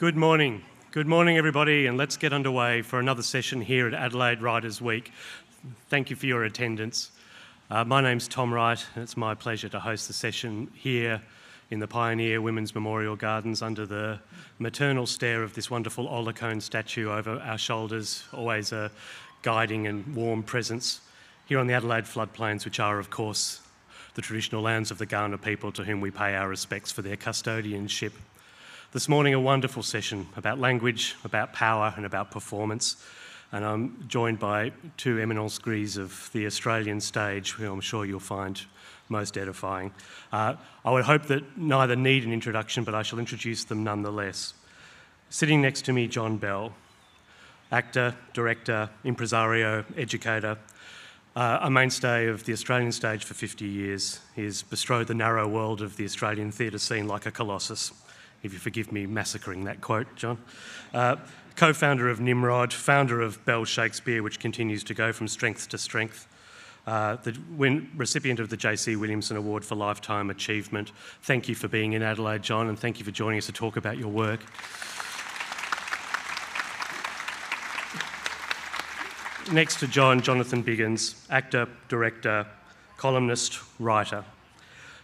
Good morning. Good morning, everybody, and let's get underway for another session here at Adelaide Writers Week. Thank you for your attendance. Uh, my name's Tom Wright, and it's my pleasure to host the session here in the Pioneer Women's Memorial Gardens under the maternal stare of this wonderful Ola Cohn statue over our shoulders, always a guiding and warm presence here on the Adelaide floodplains, which are, of course, the traditional lands of the Kaurna people to whom we pay our respects for their custodianship. This morning, a wonderful session about language, about power, and about performance. And I'm joined by two eminence gris of the Australian stage, who I'm sure you'll find most edifying. Uh, I would hope that neither need an introduction, but I shall introduce them nonetheless. Sitting next to me, John Bell, actor, director, impresario, educator, uh, a mainstay of the Australian stage for 50 years. He's bestrode the narrow world of the Australian theatre scene like a colossus if you forgive me massacring that quote, John. Uh, Co founder of Nimrod, founder of Bell Shakespeare, which continues to go from strength to strength. Uh, the win- recipient of the JC Williamson Award for Lifetime Achievement. Thank you for being in Adelaide, John, and thank you for joining us to talk about your work. Next to John, Jonathan Biggins, actor, director, columnist, writer.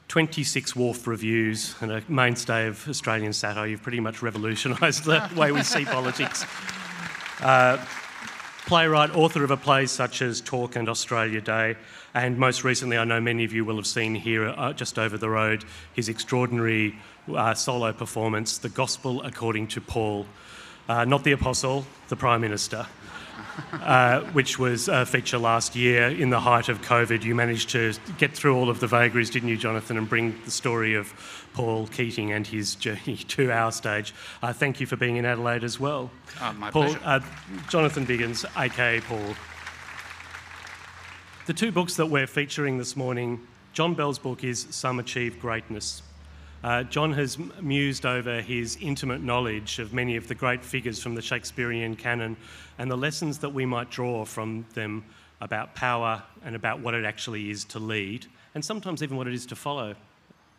26 Wharf Revues and a mainstay of Australian satire. You've pretty much revolutionised the way we see politics. Uh, playwright, author of a plays such as Talk and Australia Day, and most recently, I know many of you will have seen here uh, just over the road his extraordinary uh, solo performance, The Gospel According to Paul. Uh, not the Apostle, the Prime Minister. Uh, which was a feature last year in the height of COVID. You managed to get through all of the vagaries, didn't you, Jonathan, and bring the story of Paul Keating and his journey to our stage. Uh, thank you for being in Adelaide as well. Oh, my Paul, pleasure. Uh, Jonathan Biggins, aka Paul. The two books that we're featuring this morning, John Bell's book is Some Achieve Greatness. Uh, John has mused over his intimate knowledge of many of the great figures from the Shakespearean canon and the lessons that we might draw from them about power and about what it actually is to lead, and sometimes even what it is to follow.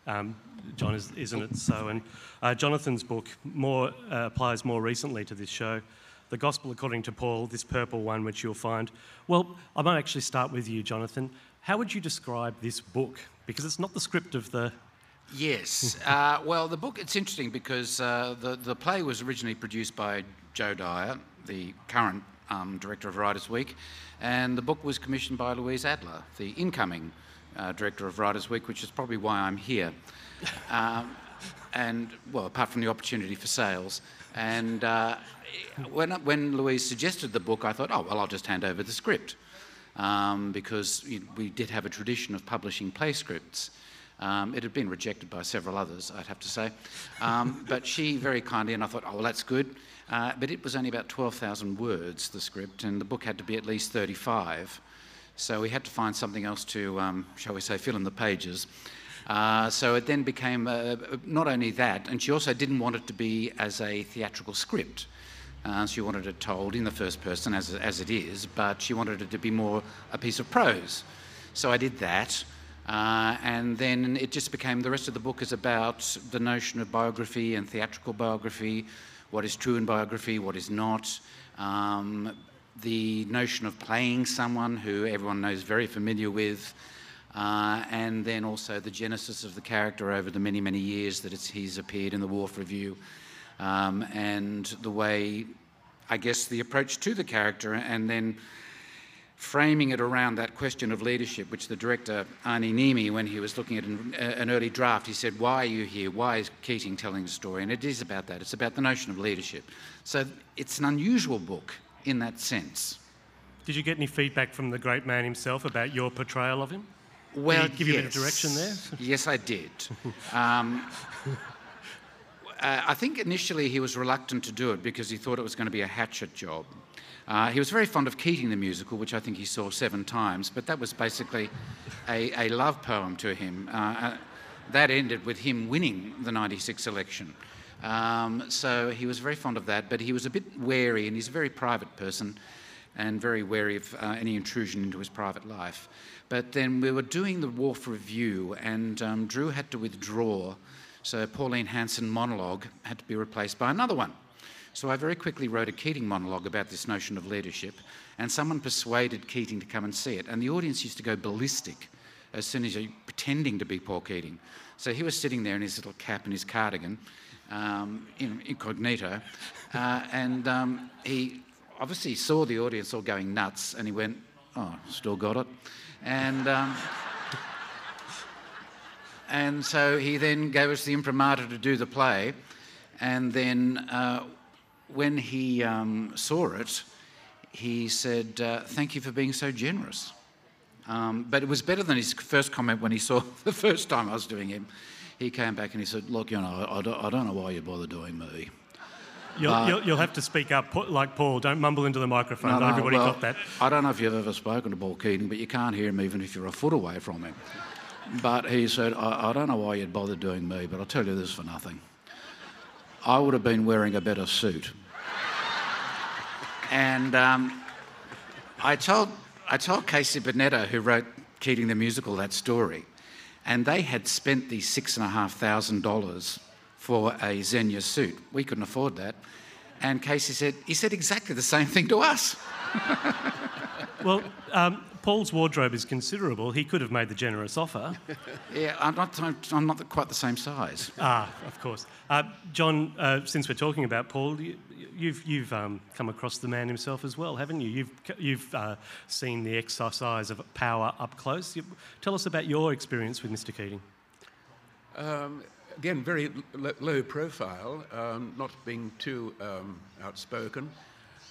Um, John, is, isn't it so? And uh, Jonathan's book more uh, applies more recently to this show. The Gospel According to Paul, this purple one, which you'll find. Well, I might actually start with you, Jonathan. How would you describe this book? Because it's not the script of the Yes. Uh, well, the book, it's interesting because uh, the, the play was originally produced by Joe Dyer, the current um, director of Writers Week, and the book was commissioned by Louise Adler, the incoming uh, director of Writers Week, which is probably why I'm here. Um, and, well, apart from the opportunity for sales. And uh, when, when Louise suggested the book, I thought, oh, well, I'll just hand over the script. Um, because we did have a tradition of publishing play scripts. Um, it had been rejected by several others, I'd have to say. Um, but she very kindly, and I thought, oh, well, that's good. Uh, but it was only about 12,000 words, the script, and the book had to be at least 35. So we had to find something else to, um, shall we say, fill in the pages. Uh, so it then became uh, not only that, and she also didn't want it to be as a theatrical script. Uh, she wanted it told in the first person, as, as it is, but she wanted it to be more a piece of prose. So I did that. Uh, and then it just became the rest of the book is about the notion of biography and theatrical biography, what is true in biography, what is not, um, the notion of playing someone who everyone knows very familiar with, uh, and then also the genesis of the character over the many, many years that he's appeared in the Wharf Revue, um, and the way, I guess, the approach to the character, and then framing it around that question of leadership, which the director, Aarne Neeme, when he was looking at an, an, early draft, he said, Why are you here? Why is Keating telling the story? And it is about that. It's about the notion of leadership. So it's an unusual book in that sense. Did you get any feedback from the great man himself about your portrayal of him? Well, Did he give yes. you a bit of direction there? yes, I did. Um, uh, I think initially he was reluctant to do it because he thought it was going to be a hatchet job. Uh, he was very fond of Keating the musical, which I think he saw seven times, but that was basically a, a love poem to him. Uh, uh that ended with him winning the 96 election. Um, so he was very fond of that, but he was a bit wary, and he's a very private person and very wary of uh, any intrusion into his private life. But then we were doing the Wharf Revue, and um, Drew had to withdraw, so Pauline Hanson monologue had to be replaced by another one. So I very quickly wrote a Keating monologue about this notion of leadership, and someone persuaded Keating to come and see it. And the audience used to go ballistic as soon as you're pretending to be Paul Keating. So he was sitting there in his little cap and his cardigan, um, in, incognito, uh, and um, he obviously saw the audience all going nuts, and he went, "Oh, still got it," and. Um, and so he then gave us the imprimatur to do the play, and then uh, when he um, saw it, he said, uh, "Thank you for being so generous." Um, but it was better than his first comment when he saw the first time I was doing him. He came back and he said, Look, you know, I don't, I don't know why you bother doing me. You'll, uh, you'll, you'll, have to speak up like Paul. Don't mumble into the microphone. No, no, everybody well, got that. I don't know if you've ever spoken to Paul Keating, but you can't hear him even if you're a foot away from him. But he said, I, I don't know why you'd bother doing me, but I'll tell you this for nothing. I would have been wearing a better suit. and um, I told I told Casey Bennetto, who wrote Keating the Musical, that story, and they had spent the six and a half thousand dollars for a Zegna suit. We couldn't afford that. And Casey said, he said exactly the same thing to us. well, um, Paul's wardrobe is considerable. He could have made the generous offer. yeah, I'm not, I'm not quite the same size. Ah, of course. Uh, John, uh, since we're talking about Paul, you, you've, you've um, come across the man himself as well, haven't you? You've, you've uh, seen the exercise of power up close. You, tell us about your experience with Mr. Keating. Um, again, very l- low profile, um, not being too um, outspoken.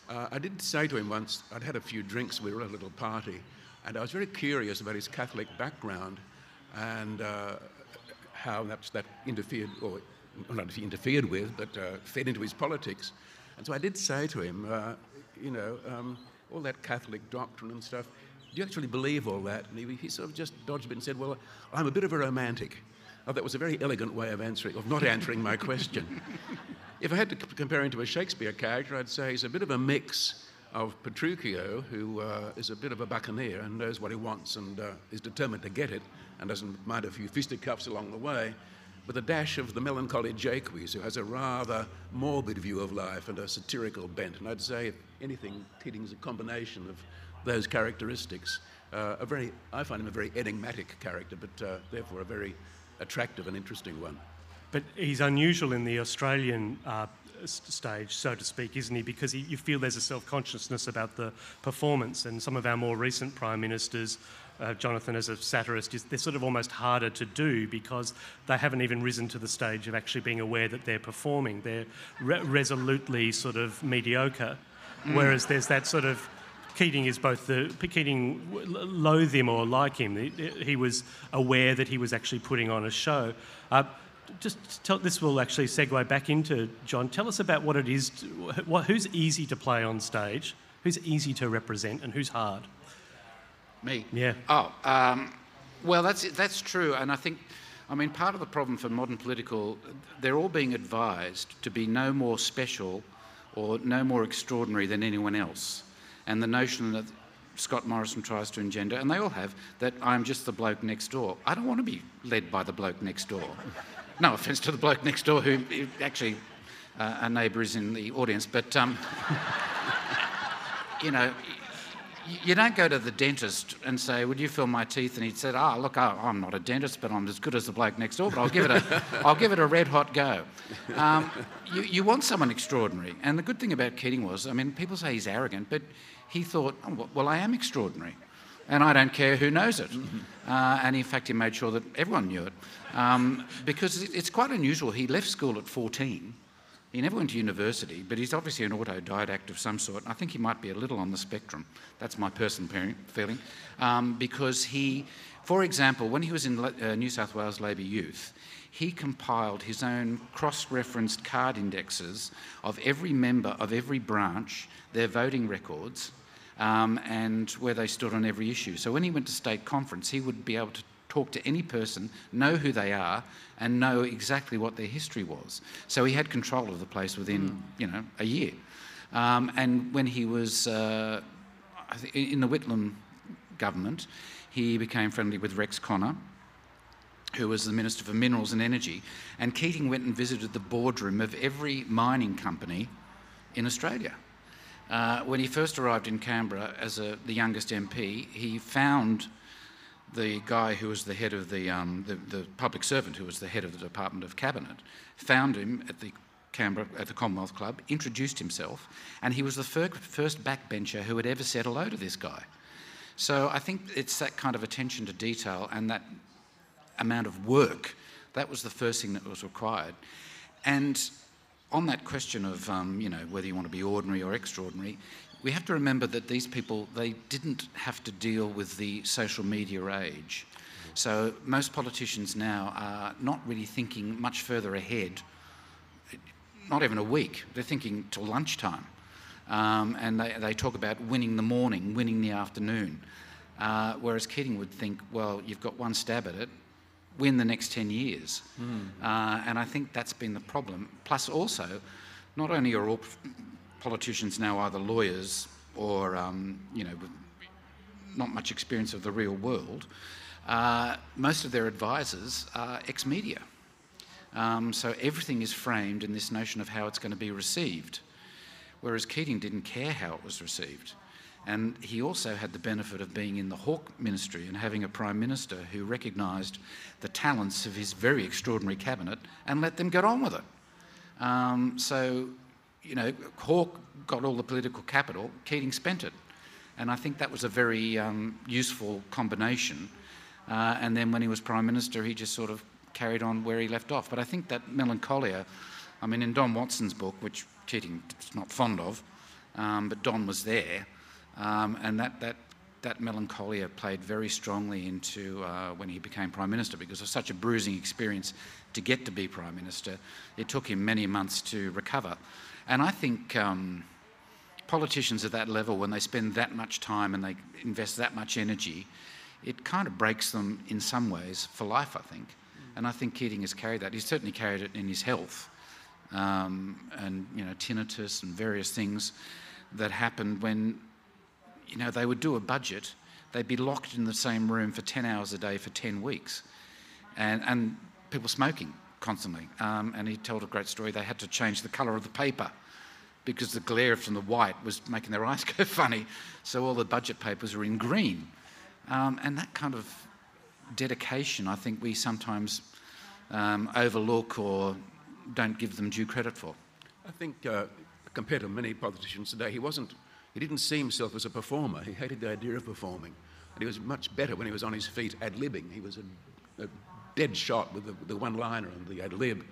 Uh, I did say to him once, I'd had a few drinks, we were at a little party, and I was very curious about his Catholic background and uh, how perhaps that interfered, or not interfered with, but uh, fed into his politics. And so I did say to him, uh, you know, um, all that Catholic doctrine and stuff, do you actually believe all that? And he, he, sort of just dodged a bit and said, well, I'm a bit of a romantic. Oh, that was a very elegant way of answering, of not answering my question. If I had to compare him to a Shakespeare character, I'd say he's a bit of a mix of Petruchio, who uh, is a bit of a buccaneer and knows what he wants and uh, is determined to get it and doesn't mind a few fisticuffs along the way, with a dash of the melancholy Jaques, who has a rather morbid view of life and a satirical bent. And I'd say, if anything, Keating's a combination of those characteristics. Uh, a very, I find him a very enigmatic character, but uh, therefore a very attractive and interesting one. But he's unusual in the Australian uh, stage, so to speak, isn't he? Because he, you feel there's a self consciousness about the performance, and some of our more recent prime ministers uh, Jonathan as a satirist, is they're sort of almost harder to do because they haven't even risen to the stage of actually being aware that they're performing. They're re- resolutely sort of mediocre. Mm. Whereas there's that sort of Keating is both the Keating loathe him or like him. He, he was aware that he was actually putting on a show. Uh, just tell, this will actually segue back into John. Tell us about what it is. To, what, who's easy to play on stage, who's easy to represent, and who's hard. Me? Yeah. Oh, um, well, that's, that's true. And I think, I mean, part of the problem for modern political, they're all being advised to be no more special or no more extraordinary than anyone else. And the notion that Scott Morrison tries to engender, and they all have, that I'm just the bloke next door. I don't want to be led by the bloke next door. No offence to the bloke next door, who actually uh, a neighbour is in the audience, but um, you know, you don't go to the dentist and say, "Would you fill my teeth?" And he'd said, "Ah, oh, look, I'm not a dentist, but I'm as good as the bloke next door. But I'll give it a, I'll give it a red hot go." Um, you, you, want someone extraordinary, and the good thing about Keating was, I mean, people say he's arrogant, but he thought, oh, "Well, I am extraordinary, and I don't care who knows it." Uh, and in fact, he made sure that everyone knew it, um, because it's quite unusual. He left school at 14 he never went to university, but he's obviously an autodidact of some sort. I think he might be a little on the spectrum. That's my personal feeling. Um, because he, for example, when he was in uh, New South Wales Labor Youth, he compiled his own cross referenced card indexes of every member of every branch, their voting records, um, and where they stood on every issue. So when he went to state conference, he would be able to talk to any person, know who they are, and know exactly what their history was. So he had control of the place within, mm. you know, a year. Um, and when he was uh, in the Whitlam government, he became friendly with Rex Connor, who was the Minister for Minerals and Energy. And Keating went and visited the boardroom of every mining company in Australia. Uh, when he first arrived in Canberra as a, the youngest MP, he found the guy who was the head of the, um, the, the, public servant who was the head of the Department of Cabinet, found him at the Canberra at the Commonwealth Club, introduced himself, and he was the fir- first backbencher who had ever said hello to this guy. So I think it's that kind of attention to detail and that amount of work. That was the first thing that was required. And on that question of um, you know whether you want to be ordinary or extraordinary, we have to remember that these people they didn't have to deal with the social media age. So most politicians now are not really thinking much further ahead. Not even a week. They're thinking till lunchtime. Um, and they, they talk about winning the morning, winning the afternoon. Uh, whereas Keating would think, well, you've got one stab at it, win the next 10 years. Mm. Uh, and I think that's been the problem. Plus, also, not only are all politicians now either lawyers or, um, you know, not much experience of the real world, uh, most of their advisors are ex media. Um, so everything is framed in this notion of how it's going to be received. Whereas Keating didn't care how it was received. And he also had the benefit of being in the Hawke ministry and having a Prime Minister who recognised the talents of his very extraordinary cabinet and let them get on with it. Um, so, you know, Hawke got all the political capital, Keating spent it. And I think that was a very um, useful combination. Uh, and then when he was Prime Minister, he just sort of carried on where he left off. But I think that melancholia, I mean, in Don Watson's book, which Keating is not fond of, um, but Don was there. Um, and that, that, that melancholia played very strongly into uh, when he became Prime Minister because it was such a bruising experience to get to be Prime Minister. It took him many months to recover. And I think um, politicians at that level, when they spend that much time and they invest that much energy, it kind of breaks them in some ways for life, I think. And I think Keating has carried that. He's certainly carried it in his health um, and, you know, tinnitus and various things that happened when you know, they would do a budget, they'd be locked in the same room for 10 hours a day for 10 weeks. And, and people smoking constantly. Um, and he told a great story. They had to change the colour of the paper because the glare from the white was making their eyes go funny. So all the budget papers were in green. Um, and that kind of dedication, I think we sometimes um, overlook or don't give them due credit for. I think, uh, compared to many politicians today, he wasn't he didn't see himself as a performer. He hated the idea of performing. And he was much better when he was on his feet ad libbing. He was a, a dead shot with the, the one liner and the ad lib.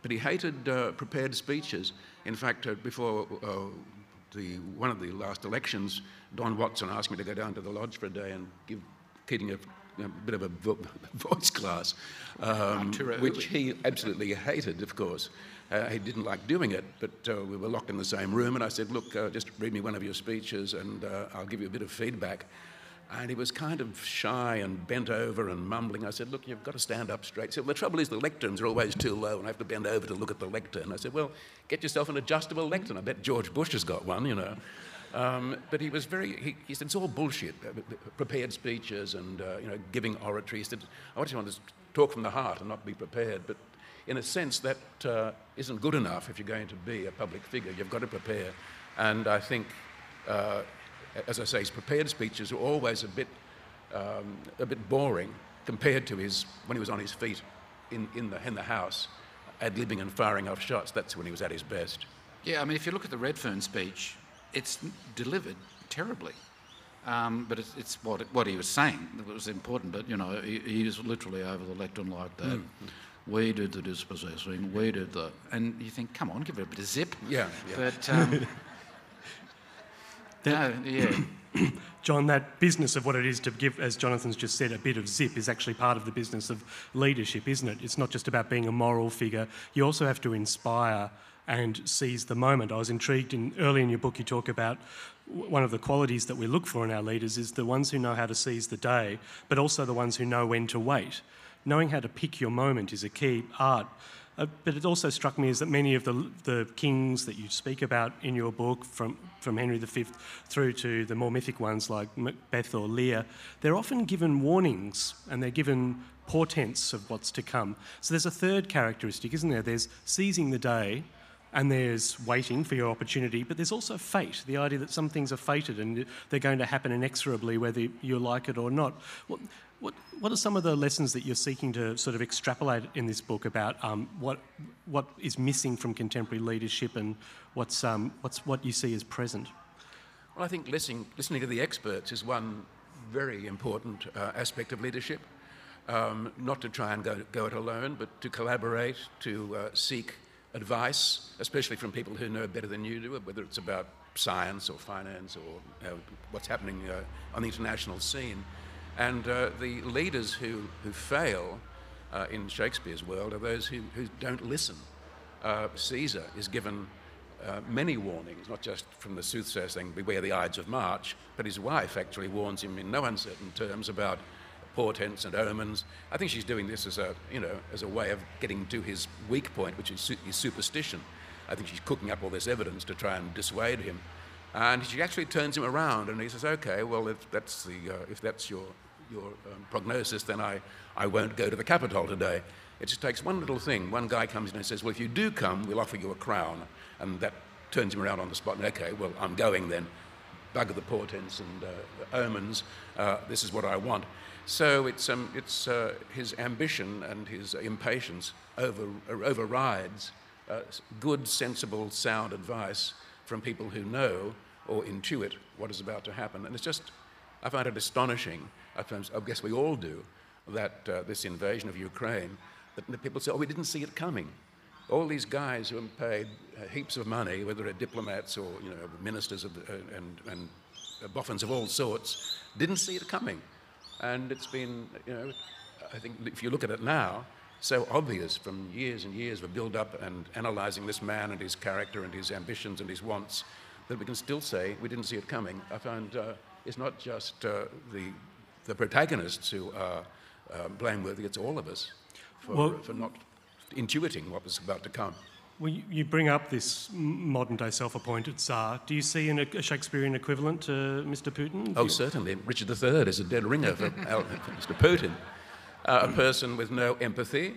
But he hated uh, prepared speeches. In fact, uh, before uh, the, one of the last elections, Don Watson asked me to go down to the lodge for a day and give Keating a, a bit of a vo- voice class, um, which he absolutely hated, of course. Uh, he didn't like doing it, but uh, we were locked in the same room, and I said, Look, uh, just read me one of your speeches and uh, I'll give you a bit of feedback. And he was kind of shy and bent over and mumbling. I said, Look, you've got to stand up straight. He said, well, The trouble is, the lecterns are always too low, and I have to bend over to look at the lectern. I said, Well, get yourself an adjustable lectern. I bet George Bush has got one, you know. Um, but he was very, he, he, said, It's all bullshit. Uh, prepared speeches and, uh, you know, giving oratory. He said, I just want to talk from the heart and not be prepared. But in a sense, that uh, not good enough if you're going to be a public figure. You've got to prepare. And I think, uh, as I say, his prepared speeches are always a bit, um, a bit boring compared to his, when he was on his feet in, in, the, in the House, ad libbing and firing off shots. That's when he was at his best. Yeah, I mean, if you look at the Redfern speech, it's delivered terribly. Um, but it's, it's, what, what he was saying that was important. But, you know, he, he was literally over the lectern like that. Mm we did the dispossessing, we did the. And you think, come on, give it a bit of zip. Yeah. yeah. But. Um, that, no, yeah. John, that business of what it is to give, as Jonathan's just said, a bit of zip is actually part of the business of leadership, isn't it? It's not just about being a moral figure. You also have to inspire and seize the moment. I was intrigued in early in your book you talk about one of the qualities that we look for in our leaders is the ones who know how to seize the day, but also the ones who know when to wait knowing how to pick your moment is a key art. Uh, but it also struck me is that many of the, the kings that you speak about in your book, from, from Henry V through to the more mythic ones like Macbeth or Lear, they're often given warnings and they're given portents of what's to come. So there's a third characteristic, isn't there? There's seizing the day, and there's waiting for your opportunity, but there's also fate, the idea that some things are fated and they're going to happen inexorably whether you like it or not. What, what, what are some of the lessons that you're seeking to sort of extrapolate in this book about um, what, what is missing from contemporary leadership and what's, um, what's what you see as present? Well, I think listening, listening to the experts is one very important uh, aspect of leadership. Um, not to try and go, go it alone, but to collaborate, to uh, seek advice, especially from people who know better than you do, whether it's about science or finance or uh, what's happening uh, on the international scene. And uh, the leaders who, who fail uh, in Shakespeare's world are those who, who don't listen. Uh, Caesar is given uh, many warnings, not just from the soothsayer saying, Beware the Ides of March, but his wife actually warns him in no uncertain terms about portents and omens. I think she's doing this as a, you know, as a way of getting to his weak point, which is his superstition. I think she's cooking up all this evidence to try and dissuade him. And she actually turns him around and he says, okay, well, if that's, the, uh, if that's your, your um, prognosis, then I, I won't go to the Capitol today. It just takes one little thing. One guy comes in and says, well, if you do come, we'll offer you a crown. And that turns him around on the spot. And, okay, well, I'm going then. Bugger the portents and uh, omens. Uh, this is what I want. So it's, um, it's uh, his ambition and his impatience over, overrides uh, good, sensible, sound advice from people who know or intuit what is about to happen. And it's just, I find it astonishing, I guess we all do, that uh, this invasion of Ukraine, that people say, oh, we didn't see it coming. All these guys who have paid uh, heaps of money, whether they're diplomats or you know, ministers uh, and, and boffins of all sorts, didn't see it coming. And it's been, you know, I think if you look at it now, so obvious from years and years of build up and analysing this man and his character and his ambitions and his wants that we can still say we didn't see it coming. I find uh, it's not just uh, the, the protagonists who are uh, blameworthy, it's all of us for, well, for not intuiting what was about to come. Well, you bring up this modern day self appointed Tsar. Do you see an, a Shakespearean equivalent to Mr. Putin? Oh, certainly. Richard III is a dead ringer for, for Mr. Putin. Uh, a person with no empathy,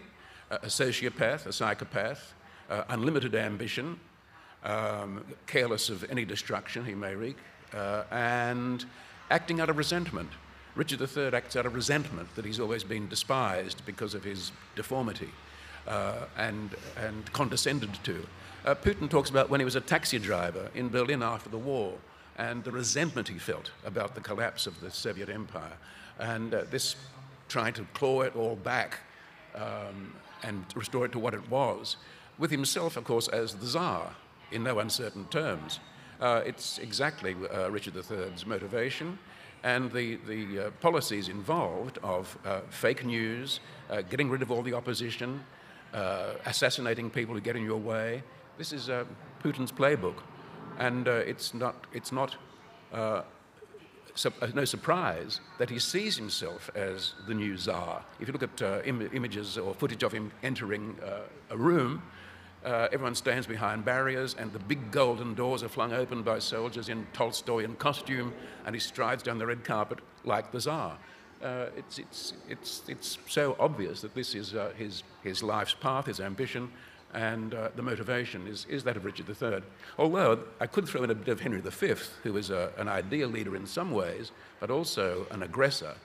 a sociopath, a psychopath, uh, unlimited ambition, um, careless of any destruction he may wreak, uh, and acting out of resentment. Richard III acts out of resentment that he's always been despised because of his deformity uh, and, and condescended to. Uh, Putin talks about when he was a taxi driver in Berlin after the war and the resentment he felt about the collapse of the Soviet Empire. And uh, this trying to claw it all back um, and restore it to what it was, with himself, of course, as the Tsar in no uncertain terms. Uh, it's exactly uh, Richard III's motivation and the, the uh, policies involved of uh, fake news, uh, getting rid of all the opposition, uh, assassinating people who get in your way. This is Putin's playbook. And it's not, it's not uh, no surprise that he sees himself as the new czar. If you look at uh, Im- images or footage of him entering a room, everyone stands behind barriers, and the big golden doors are flung open by soldiers in Tolstoyan costume, and he strides down the red carpet like the czar uh, it's, it's, it's, it's so obvious that this is uh, his, his life's path, his ambition, and uh, the motivation is, is that of Richard III. Although I could throw in a bit of Henry V, who is a, an ideal leader in some ways, but also an aggressor,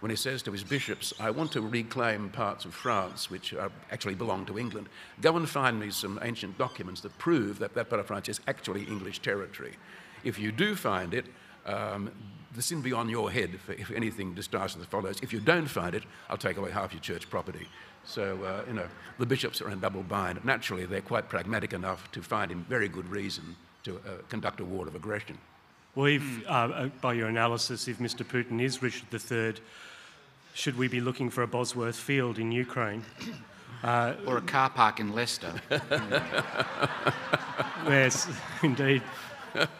when he says to his bishops, I want to reclaim parts of France which are, actually belong to England. Go and find me some ancient documents that prove that that part of France is actually English territory. If you do find it, um, the sin be on your head if, if anything disastrous follows. If you don't find it, I'll take away half your church property. So, uh, you know, the bishops are in double bind. Naturally, they're quite pragmatic enough to find him very good reason to uh, conduct a war of aggression. Well, if, uh, uh by your analysis, if Mr. Putin is Richard III, should we be looking for a Bosworth Field in Ukraine? Uh, or a car park in Leicester. yes, indeed.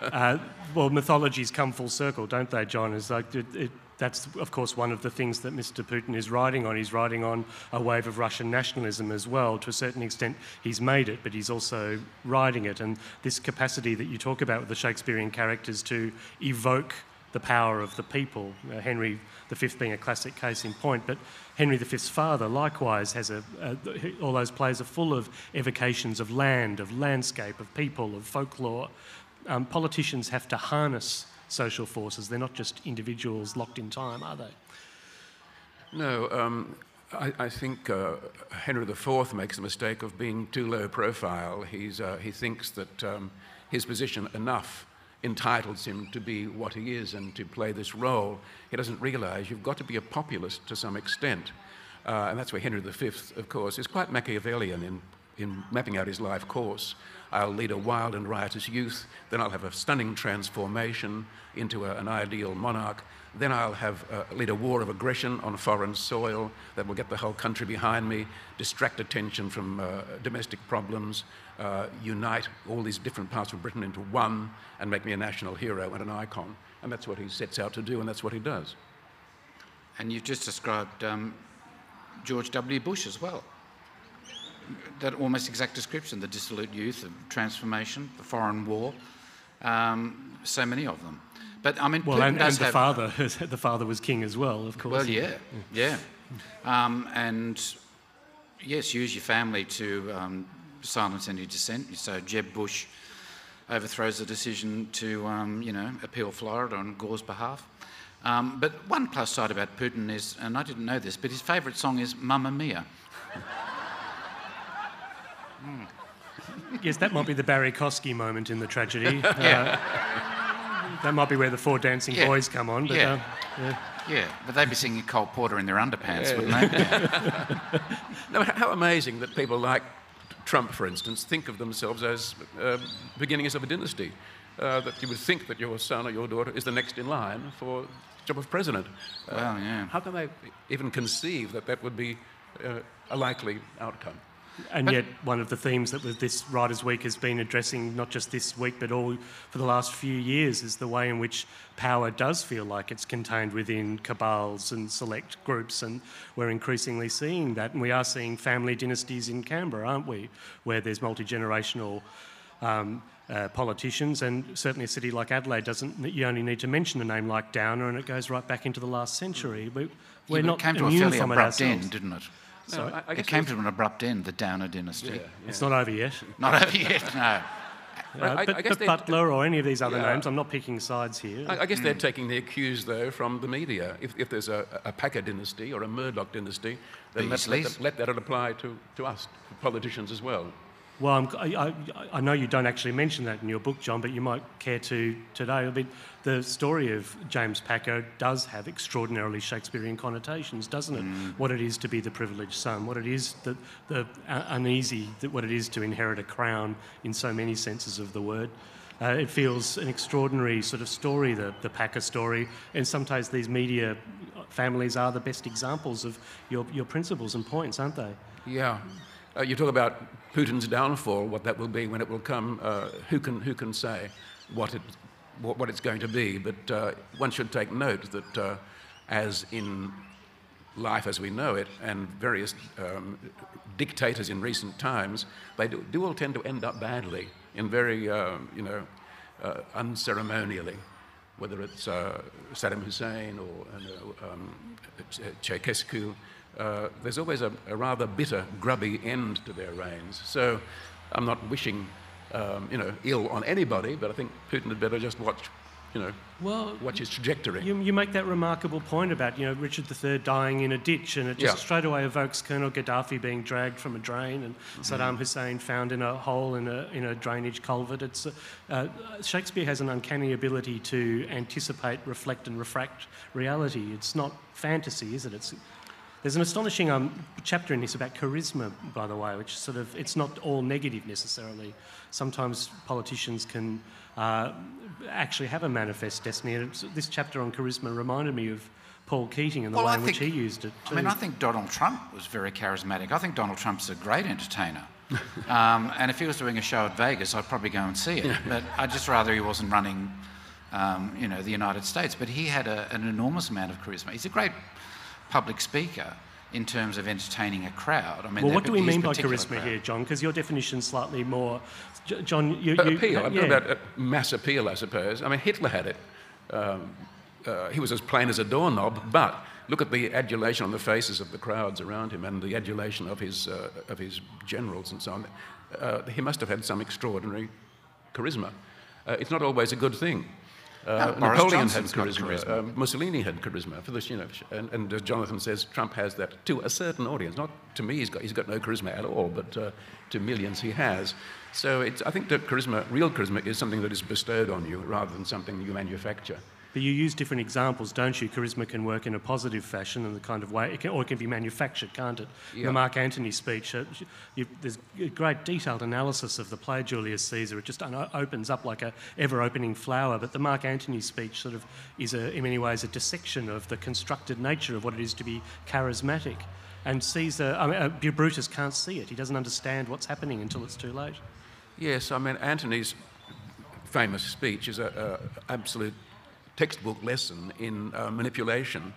Uh, well, mythologies come full circle, don't they, John? Is like it, it, that's of course one of the things that Mr. Putin is riding on. He's riding on a wave of Russian nationalism as well. To a certain extent, he's made it, but he's also riding it. And this capacity that you talk about with the Shakespearean characters to evoke the power of the people. Uh, Henry V being a classic case in point, but Henry V's father likewise has a, a, all those plays are full of evocations of land, of landscape, of people, of folklore. Um, politicians have to harness social forces. They're not just individuals locked in time, are they? No, um, I, I, think uh, Henry IV makes the mistake of being too low profile. He's, uh, he thinks that um, his position enough entitles him to be what he is and to play this role. He doesn't realize you've got to be a populist to some extent. Uh, and that's where Henry V, of course, is quite Machiavellian in, in mapping out his life course. I'll lead a wild and riotous youth, then I'll have a stunning transformation into a, an ideal monarch, then I'll have uh, lead a war of aggression on foreign soil that will get the whole country behind me, distract attention from uh, domestic problems, uh, unite all these different parts of Britain into one, and make me a national hero and an icon. And that's what he sets out to do, and that's what he does. And you've just described um, George W. Bush as well. That almost exact description the dissolute youth, the transformation, the foreign war, um, so many of them. But I mean, well, and, and the have, father, the father was king as well, of course. Well, yeah, yeah, um, and yes, use your family to um, silence any dissent. So Jeb Bush overthrows the decision to, um, you know, appeal Florida on Gore's behalf. Um, but one plus side about Putin is, and I didn't know this, but his favourite song is Mamma Mia. mm. Yes, that might be the Barrie Kosky moment in the tragedy. yeah. Uh, that might be where the four dancing yeah. boys come on. But, yeah. Uh, yeah. yeah. but they'd be singing Cole Porter in their underpants, yeah. wouldn't they? no, how amazing that people like Trump, for instance, think of themselves as uh, beginnings of a dynasty. Uh, that you would think that your son or your daughter is the next in line for the job of president. Uh, well, yeah. How can they even conceive that that would be uh, a likely outcome? And but, yet, one of the themes that this Writers' Week has been addressing, not just this week, but all for the last few years, is the way in which power does feel like it's contained within cabals and select groups. And we're increasingly seeing that. And we are seeing family dynasties in Canberra, aren't we? Where there's multi generational. Um, uh, politicians, and certainly a city like Adelaide doesn't. You only need to mention a name like Downer, and it goes right back into the last century. We, we're yeah, not came to a fairly abrupt end, didn't it? So no, I, I it came to an abrupt end, the Downer dynasty. Yeah, yeah. It's not over yet. Not over yet, no. Uh, but, but Butler or any of these other yeah. names, I'm not picking sides here. I, I guess mm. they're taking their cues, though, from the media. If, if there's a, a Packer dynasty or a Murdoch dynasty, then let, let, that, let that apply to, to us, politicians as well. Well, I, I, know you don't actually mention that in your book, John, but you might care to today. I mean, the story of James Packer does have extraordinarily Shakespearean connotations, doesn't it? Mm. What it is to be the privileged son, what it is, the, the uneasy, what it is to inherit a crown in so many senses of the word. Uh, it feels an extraordinary sort of story, the, the Packer story, and sometimes these media families are the best examples of your, your principles and points, aren't they? Yeah. Uh, you talk about Putin's downfall, what that will be when it will come. Uh, who can who can say what it what, what it's going to be? But uh, one should take note that uh, as in life as we know it, and various um, dictators in recent times, they do, do, all tend to end up badly in very um, you know uh, unceremonially whether it's uh, Saddam Hussein or um, Ceausescu, uh, there's always a, a, rather bitter, grubby end to their reigns. So I'm not wishing, um, you know, ill on anybody, but I think Putin had better just watch, you know, well, watch his trajectory. You, you make that remarkable point about, you know, Richard III dying in a ditch, and it just yeah. straight away evokes Colonel Gaddafi being dragged from a drain and mm-hmm. Saddam Hussein found in a hole in a, in a drainage culvert. It's, uh, uh, Shakespeare has an uncanny ability to anticipate, reflect, and refract reality. It's not fantasy, is it? It's there's an astonishing um, chapter in this about charisma, by the way, which sort of, it's not all negative necessarily. Sometimes politicians can uh, actually have a manifest destiny. And this chapter on charisma reminded me of Paul Keating and the well, way I in think, which he used it. Too. I mean, I think Donald Trump was very charismatic. I think Donald Trump's a great entertainer. um, and if he was doing a show at Vegas, I'd probably go and see it. But I'd just rather he wasn't running, um, you know, the United States. But he had a, an enormous amount of charisma. He's a great public speaker in terms of entertaining a crowd. I mean, well, what do we mean by charisma crowd. here, John? Because your definition's slightly more. John, you. you appeal. I'm yeah. talking about mass appeal, I suppose. I mean, Hitler had it. Um, uh, he was as plain as a doorknob, but look at the adulation on the faces of the crowds around him and the adulation of his, uh, of his generals and so on. Uh, he must have had some extraordinary charisma. Uh, it's not always a good thing. Uh, Napoleon had charisma. charisma. Um, Mussolini had charisma. For this, you know, and, and as Jonathan says, Trump has that to a certain audience. Not to me, he's got, he's got no charisma at all, but uh, to millions he has. So I think that charisma, real charisma, is something that is bestowed on you rather than something you manufacture. But you use different examples, don't you? Charisma can work in a positive fashion and the kind of way, it can, or it can be manufactured, can't it? Yeah. The Mark Antony speech, uh, you, there's a great detailed analysis of the play Julius Caesar. It just opens up like a ever-opening flower. But the Mark Antony speech sort of is, a, in many ways, a dissection of the constructed nature of what it is to be charismatic. And Caesar, I mean, uh, Brutus can't see it. He doesn't understand what's happening until it's too late. Yes, I mean, Antony's famous speech is an absolute textbook lesson in uh, manipulation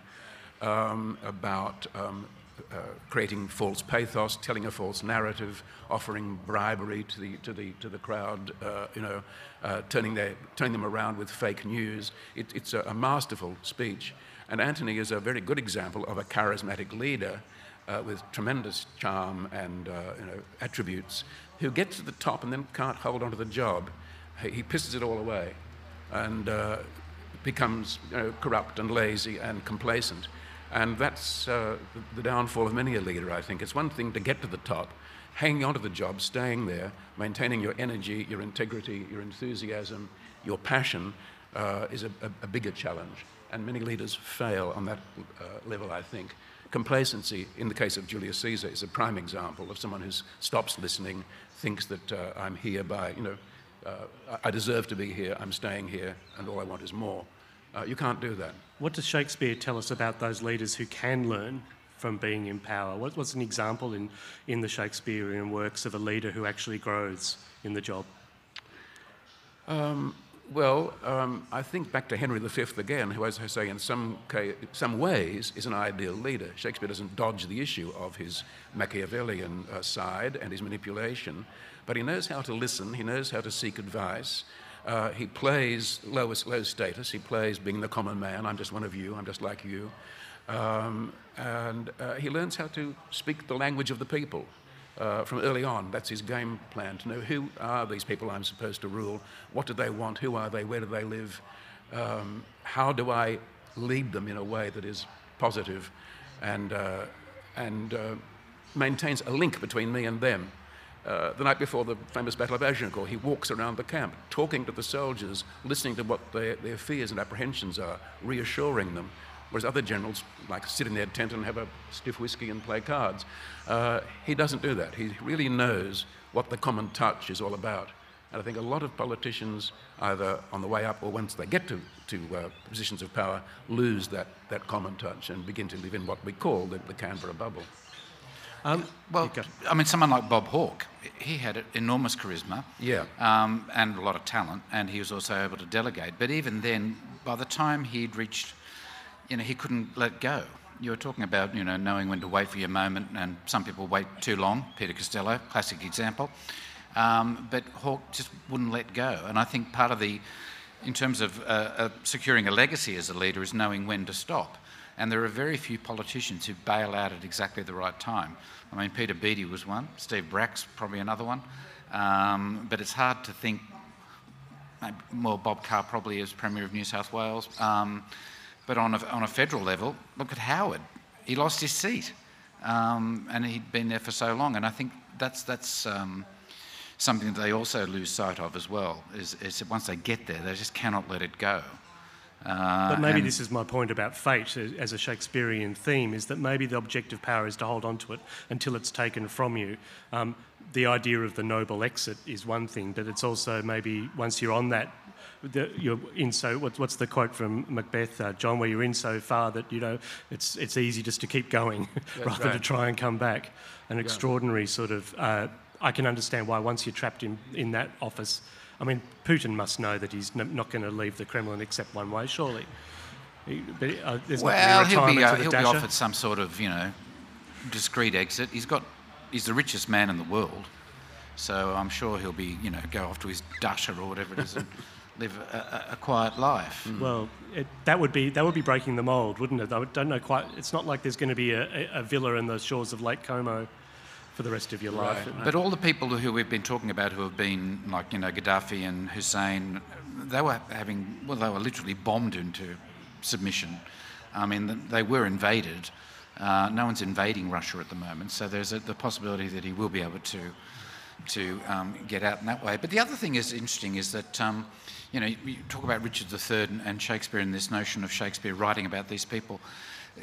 um, about um, uh, creating false pathos, telling a false narrative, offering bribery to the, to the, to the crowd, uh, you know, uh, turning, their, turning them around with fake news. It, it's a, a, masterful speech. And Antony is a very good example of a charismatic leader uh, with tremendous charm and uh, you know, attributes who gets to the top and then can't hold on to the job. He, he pisses it all away. And becomes you know, corrupt and lazy and complacent. And that's uh, the downfall of many a leader, I think. It's one thing to get to the top, hanging on to the job, staying there, maintaining your energy, your integrity, your enthusiasm, your passion uh, is a, a, a, bigger challenge. And many leaders fail on that uh, level, I think. Complacency, in the case of Julius Caesar, is a prime example of someone who stops listening, thinks that uh, I'm here by, you know, uh, I deserve to be here, I'm staying here, and all I want is more. Uh, you can't do that. What does Shakespeare tell us about those leaders who can learn from being in power? What, what's an example in, in the Shakespearean works of a leader who actually grows in the job? Um, well, um, I think back to Henry V again, who, as I say, in some, some ways is an ideal leader. Shakespeare doesn't dodge the issue of his Machiavellian uh, side and his manipulation, but he knows how to listen, he knows how to seek advice. Uh, he plays lowest, low status, he plays being the common man, I'm just one of you, I'm just like you. Um, and uh, he learns how to speak the language of the people. Uh, from early on. That's his game plan to know who are these people I'm supposed to rule, what do they want, who are they, where do they live, um, how do I lead them in a way that is positive and, uh, and uh, maintains a link between me and them. Uh, the night before the famous Battle of Agincourt, he walks around the camp, talking to the soldiers, listening to what their, fears and apprehensions are, reassuring them. Whereas other generals like sit in their tent and have a stiff whiskey and play cards. Uh, he doesn't do that. He really knows what the common touch is all about. And I think a lot of politicians, either on the way up or once they get to, to uh, positions of power, lose that, that common touch and begin to live in what we call the, the Canberra bubble. Um, well, I mean, someone like Bob Hawke, he had enormous charisma, yeah, um, and a lot of talent, and he was also able to delegate. But even then, by the time he'd reached, you know, he couldn't let go. You were talking about, you know, knowing when to wait for your moment, and some people wait too long. Peter Costello, classic example. Um, but Hawke just wouldn't let go, and I think part of the, in terms of uh, uh, securing a legacy as a leader, is knowing when to stop. And there are very few politicians who bail out at exactly the right time. I mean, Peter Beattie was one, Steve Bracks probably another one. Um, but it's hard to think, well, Bob Carr probably as Premier of New South Wales. Um, but on a, on a federal level, look at Howard. He lost his seat. Um, and he'd been there for so long. And I think that's, that's um, something that they also lose sight of as well, is, is that once they get there, they just cannot let it go. Uh, but maybe this is my point about fate as a Shakespearean theme is that maybe the objective power is to hold on to it until it's taken from you. Um, the idea of the noble exit is one thing, but it's also maybe once you're on that, the, you're in so what, what's the quote from Macbeth, uh, John, where you're in so far that you know it's it's easy just to keep going rather right. to try and come back. An yeah. extraordinary sort of. Uh, I can understand why once you're trapped in in that office I mean, Putin must know that he's not going to leave the Kremlin except one way, surely. But, uh, well, he'll, be, uh, he'll be offered some sort of, you know, discreet exit. He's got, he's the richest man in the world, so I'm sure he'll be, you know, go off to his dacha or whatever it is and live a, a, a quiet life. Well, it, that would be that would be breaking the mould, wouldn't it? I don't know quite. It's not like there's going to be a, a, a villa in the shores of Lake Como for the rest of your life. Right. But all the people who we've been talking about who have been, like, you know, Gaddafi and Hussein, they were having, well, they were literally bombed into submission. I mean, they were invaded. Uh, no one's invading Russia at the moment, so there's a, the possibility that he will be able to to um, get out in that way. But the other thing is interesting is that, um, you know, you talk about Richard III and, and Shakespeare and this notion of Shakespeare writing about these people.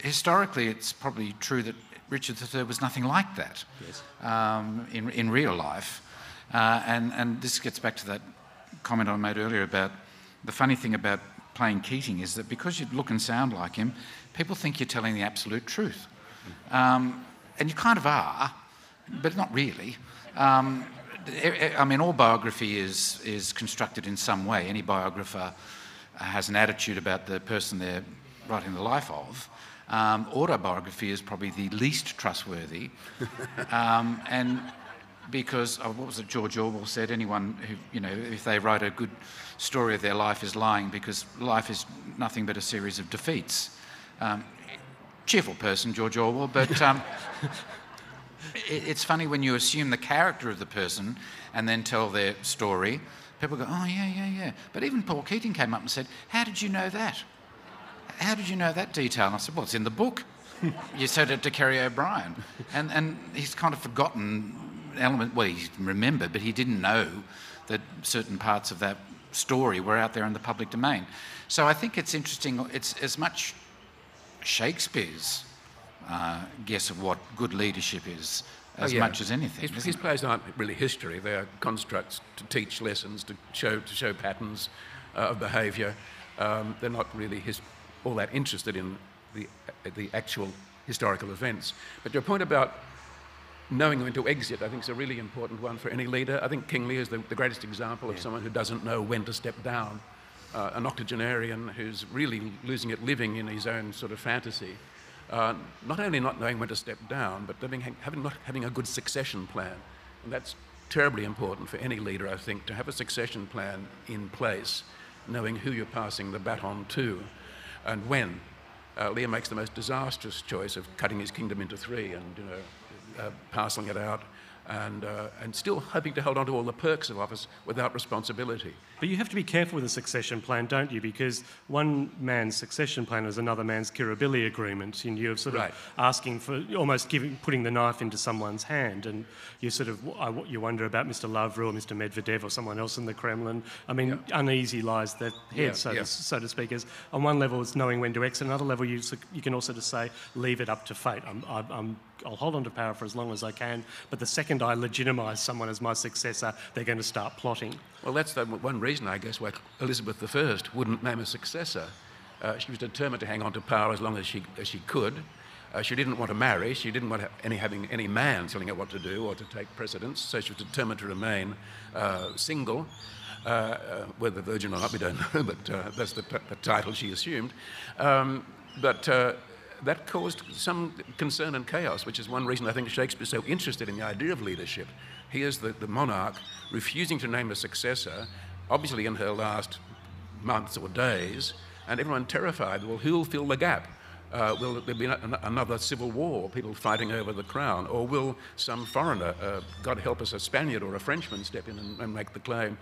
Historically, it's probably true that Richard III was nothing like that um, in, in real life. Uh, and, and this gets back to that comment I made earlier about the funny thing about playing Keating is that because you look and sound like him, people think you're telling the absolute truth. Um, and you kind of are, but not really. Um, I mean, all biography is, is constructed in some way. Any biographer has an attitude about the person they're writing the life of. Um, autobiography is probably the least trustworthy. um, and because, oh, what was it George Orwell said? Anyone who, you know, if they write a good story of their life is lying because life is nothing but a series of defeats. Um, cheerful person, George Orwell, but um, it, it's funny when you assume the character of the person and then tell their story. People go, oh, yeah, yeah, yeah. But even Paul Keating came up and said, How did you know that? How did you know that detail? And I said, Well, it's in the book. you said it to Kerry O'Brien. And, and he's kind of forgotten element, well, he remembered, but he didn't know that certain parts of that story were out there in the public domain. So I think it's interesting, it's as much Shakespeare's uh, guess of what good leadership is as Oh, yeah. much as anything. His, his plays aren't really history; they are constructs to teach lessons, to show to show patterns uh, of behaviour. Um, they're not really his, all that interested in the the actual historical events. But your point about knowing when to exit, I think, is a really important one for any leader. I think King Lear is the, the greatest example of someone who doesn't know when to step down. Uh, an octogenarian who's really losing it living in his own sort of fantasy. Uh, not only not knowing when to step down, but having, having, not having a good succession plan. And that's terribly important for any leader, I think, to have a succession plan in place, knowing who you're passing the baton to and when. Uh, Lear makes the most disastrous choice of cutting his kingdom into three and you know, uh, parceling it out and, uh, and still hoping to hold on to all the perks of office without responsibility. But you have to be careful with a succession plan, don't you? Because one man's succession plan is another man's Kirribilli agreement, and you're sort of Right. asking for almost giving, putting the knife into someone's hand, and you sort of uh, I- you wonder about Mr. Lavrov or Mr. Medvedev or someone else in the Kremlin. I mean, uneasy lies their head, Yeah, so, yeah. To, so to speak. As on one level, it's knowing when to exit. Another level, you you can also just say, leave it up to fate. I'm, I'm, I'm I'll hold on to power for as long as I can, but the second I legitimise someone as my successor, they're going to start plotting. Well, that's the one reason, I guess, why Elizabeth I wouldn't name a successor. Uh, she was determined to hang on to power as long as she, as she could. Uh, she didn't want to marry. She didn't want any, having any man telling her what to do or to take precedence. So she was determined to remain uh, single. Uh, uh, whether virgin or not, we don't know, but uh, that's the, the title she assumed. Um, but that caused some concern and chaos, which is one reason I think Shakespeare's so interested in the idea of leadership. He is the, the monarch refusing to name a successor, obviously in her last months or days, and everyone terrified. Well, who'll fill the gap? Uh, will there be an- another civil war, people fighting over the crown? Or will some foreigner, uh, God help us, a Spaniard or a Frenchman, step in and, and make the claim?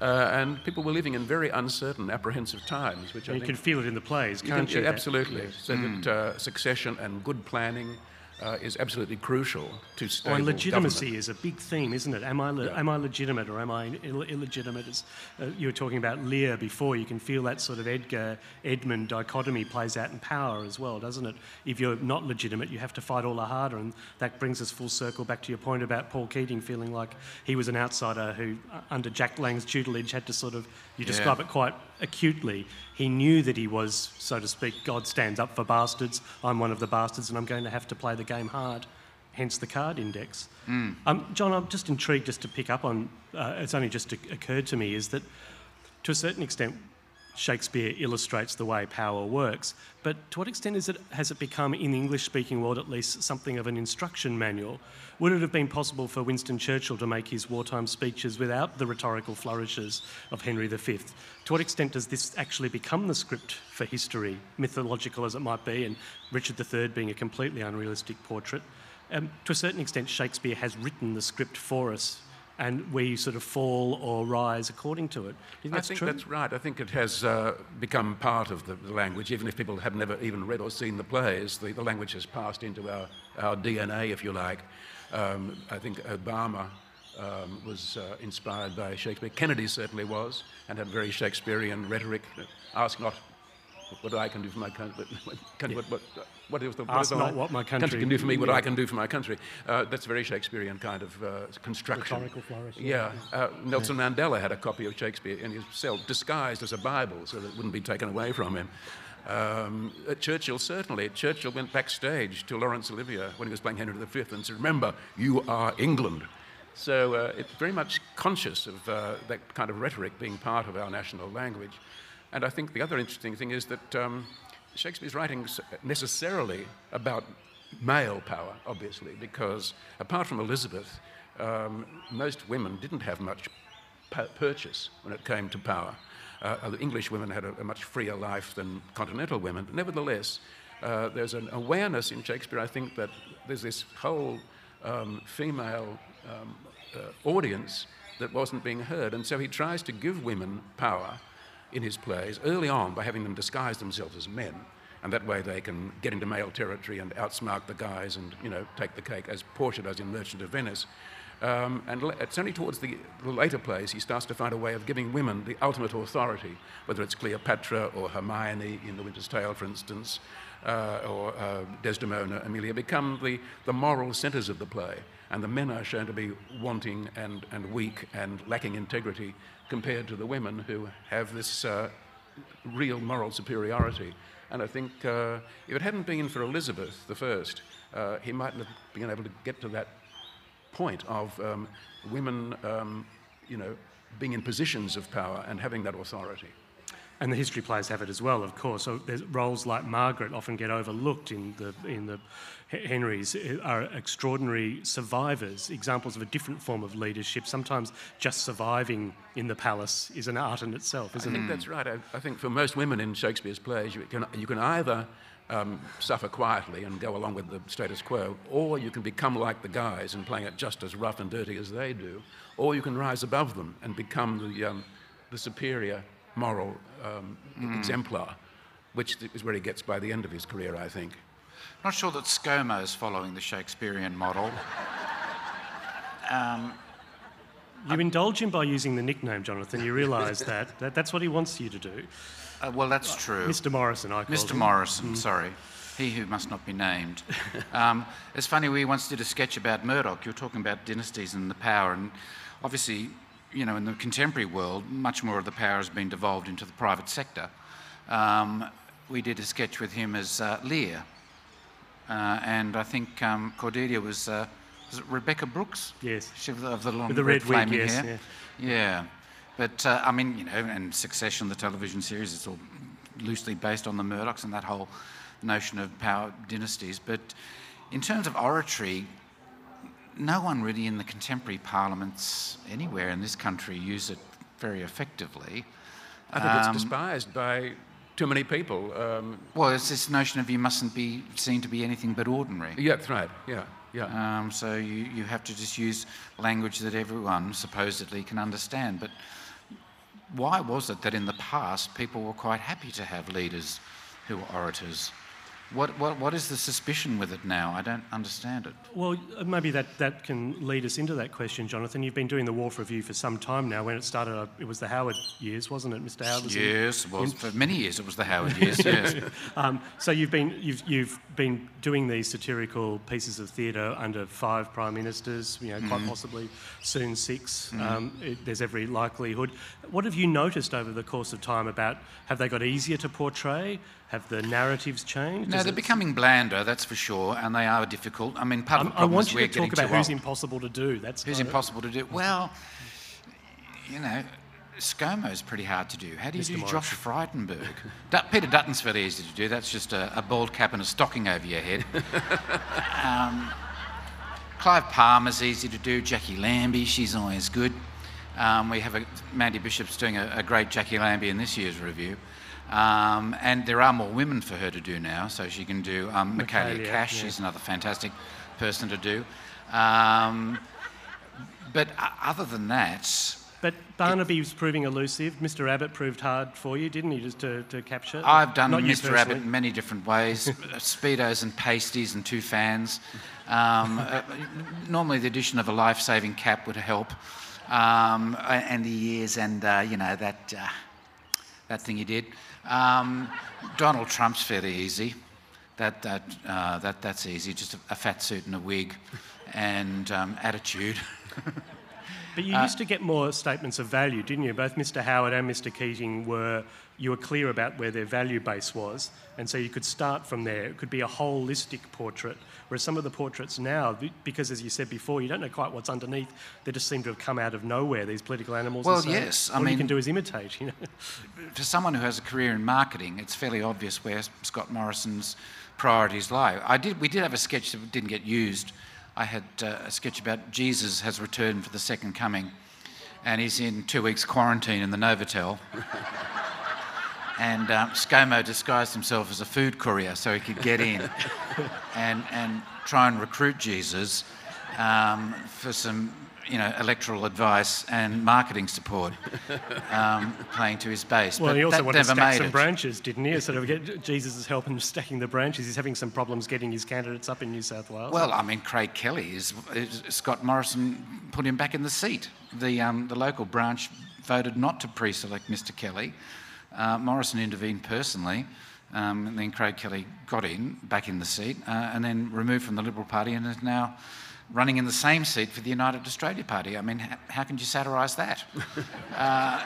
Uh, and people were living in very uncertain, apprehensive times, which I you can feel it in the plays, can't can- you? yeah, that- absolutely. So that uh, succession and good planning uh, is absolutely crucial to Oh, stable and legitimacy government. is a big theme, isn't it? Am I, le- am I legitimate or am I Ill- illegitimate? As, uh, you were talking about Lear before. You can feel that sort of Edgar Edmund dichotomy plays out in power as well, doesn't it? If you're not legitimate, you have to fight all the harder, and that brings us full circle back to your point about Paul Keating feeling like he was an outsider who, uh, under Jack Lang's tutelage, had to sort of you describe it quite acutely. He knew that he was, so to speak, God stands up for bastards. I'm one of the bastards, and I'm going to have to play the game hard hence the card index. Um, John, I'm just intrigued just to pick up on, uh, it's only just occurred to me, is that to a certain extent, Shakespeare illustrates the way power works. But to what extent it, has it become, in the English speaking world at least, something of an instruction manual? Would it have been possible for Winston Churchill to make his wartime speeches without the rhetorical flourishes of Henry V? To what extent does this actually become the script for history, mythological as it might be, and Richard III being a completely unrealistic portrait? Um, to a certain extent, Shakespeare has written the script for us and we sort of fall or rise according to it. Do think I that's think true? that's right. I think it has uh, become part of the, the, language, even if people have never even read or seen the plays. The, the language has passed into our, our DNA, if you like. Um, I think Obama um, was uh, inspired by Shakespeare. Kennedy certainly was, and had very Shakespearean rhetoric. Ask not what I can do for my country. Can, Yeah. what, what, what is the, what Ask is the not what my country- can do for me, what Yeah. I can do for my country. Uh, that's a very Shakespearean kind of uh, construction. Rhetorical flourish, Yeah, uh, Nelson Mandela had a copy of Shakespeare in his cell, disguised as a Bible, so that it wouldn't be taken away from him. Um, Churchill certainly. Churchill went backstage to Laurence Olivier when he was playing Henry V and said, "Remember, you are England." So uh, it's very much conscious of uh, that kind of rhetoric being part of our national language. And I think the other interesting thing is that um, Shakespeare's writing s- necessarily about male power, obviously, because apart from Elizabeth, um, most women didn't have much purchase when it came to power. Uh, English women had a, a much freer life than continental women, but nevertheless, uh, there's an awareness in Shakespeare, I think, that there's this whole um, female um, uh, audience that wasn't being heard. And so he tries to give women power in his plays early on by having them disguise themselves as men. And that way they can get into male territory and outsmart the guys and, you know, take the cake, as Portia does in Merchant of Venice. Um, and it's only towards the, the later plays he starts to find a way of giving women the ultimate authority, whether it's Cleopatra or Hermione in The Winter's Tale, for instance, uh, or uh, Desdemona, Emilia, become the, the moral centres of the play. And the men are shown to be wanting and, and weak and lacking integrity compared to the women who have this uh, real moral superiority. And I think uh, if it hadn't been for Elizabeth I, uh, he mightn't have been able to get to that point of um, women, um, you know, being in positions of power and having that authority. And the history plays have it as well, of course. So roles like Margaret often get overlooked in the in the Henrys uh, are extraordinary survivors, examples of a different form of leadership. Sometimes just surviving in the palace is an art in itself, I isn't think it? that's right. I, I think for most women in Shakespeare's plays, you can, you can either um, suffer quietly and go along with the status quo, or you can become like the guys and playing it just as rough and dirty as they do, or you can rise above them and become the, um, the superior moral um, exemplar, which is where he gets by the end of his career, I think. Not sure that ScoMo is following the Shakespearean model. You indulge him by using the nickname, Jonathan. You realise that, that that's what he wants you to do. Uh, well, that's true. Mr. Morrison, I call Mr. him. Morrison, sorry. He who must not be named. Um, it's funny, we once did a sketch about Murdoch. You were talking about dynasties and the power, and obviously, you know, in the contemporary world, much more of the power has been devolved into the private sector. Um, we did a sketch with him as uh, Lear, uh, and I think um, Cordelia was, uh, was it Rebekah Brooks? Yes. She, of the long With the red, red wig, flaming yes, hair. Yeah. But uh, I mean, you know, and Succession, the television series, it's all loosely based on the Murdochs and that whole notion of power dynasties. But in terms of oratory, no one really in the contemporary parliaments anywhere in this country use it very effectively. I think it's Um, despised by too many people. Um, Well, it's this notion of you mustn't be seen to be anything but ordinary. yeah, that's right. Yeah, yeah. Um, so you, you have to just use language that everyone supposedly can understand. But why was it that in the past people were quite happy to have leaders who were orators? What, what, what is the suspicion with it now? I don't understand it. Well, maybe that, that can lead us into that question, Jonathan. You've been doing the Wharf Revue for some time now. When it started, uh, it was the Howard years, wasn't it, Mr. Howard? Yes, it was. For many years it was the Howard years, yes. Um, so you've been you've you've been doing these satirical pieces of theatre under five prime ministers, you know, quite possibly soon 6 Um, it, there's every likelihood. What have you noticed over the course of time about have they got easier to portray? Have the narratives changed? No, Is they're it- becoming blander, that's for sure, and they are difficult. I mean, part I'm- the I want is you we're to talk about who's old. impossible to do. That's Who's of- impossible to do? Well, you know, ScoMo's pretty hard to do. How do you Mr. do Morris. Josh Frydenberg? Peter Dutton's fairly easy to do. That's just a, a bald cap and a stocking over your head. um, Clive Palmer's easy to do. Jacqui Lambie, she's always good. Um, we have a, Mandy Bishop's doing a, a great Jacqui Lambie in this year's review. Um, and there are more women for her to do now, so she can do um, Michaelia Michaelia, Cash. yeah. She's another fantastic person to do. Um, but other than that, But Barnaby was proving elusive. Mr. Abbott proved hard for you, didn't he, just to, to capture? I've done Not Mr. Abbott in many different ways speedos and pasties and two fans. Um, uh, normally, the addition of a life saving cap would help, um, and the ears, and uh, you know, that, uh, that thing he did. Um, Donald Trump's fairly easy. That, that, uh, that, that's easy, just a, a fat suit and a wig and um, attitude. But Uh, you used to get more statements of value, didn't you? Both Mr. Howard and Mr. Keating were, you were clear about where their value base was, and so you could start from there. It could be a holistic portrait, whereas some of the portraits now, because as you said before, you don't know quite what's underneath, they just seem to have come out of nowhere, these political animals. Well, so yes, I All you can do is imitate, you know. for someone who has a career in marketing, it's fairly obvious where Scott Morrison's priorities lie. I did, we did have a sketch that didn't get used. I had uh, a sketch about Jesus has returned for the second coming, and he's in two weeks quarantine in the Novotel. and um, ScoMo disguised himself as a food courier so he could get in and, and try and recruit Jesus um, for some, you know, electoral advice and marketing support, um, playing to his base. Well, but he also that wanted to stack some it. branches, didn't he? Sort of get Jesus' help in stacking the branches. He's having some problems getting his candidates up in New South Wales. Well, I mean, Craig Kelly is, is Scott Morrison put him back in the seat. The um, the local branch voted not to pre-select Mr. Kelly. Uh, Morrison intervened personally, um, and then Craig Kelly got in back in the seat, uh, and then removed from the Liberal Party, and is now running in the same seat for the United Australia Party. I mean, how, how can you satirise that? Uh,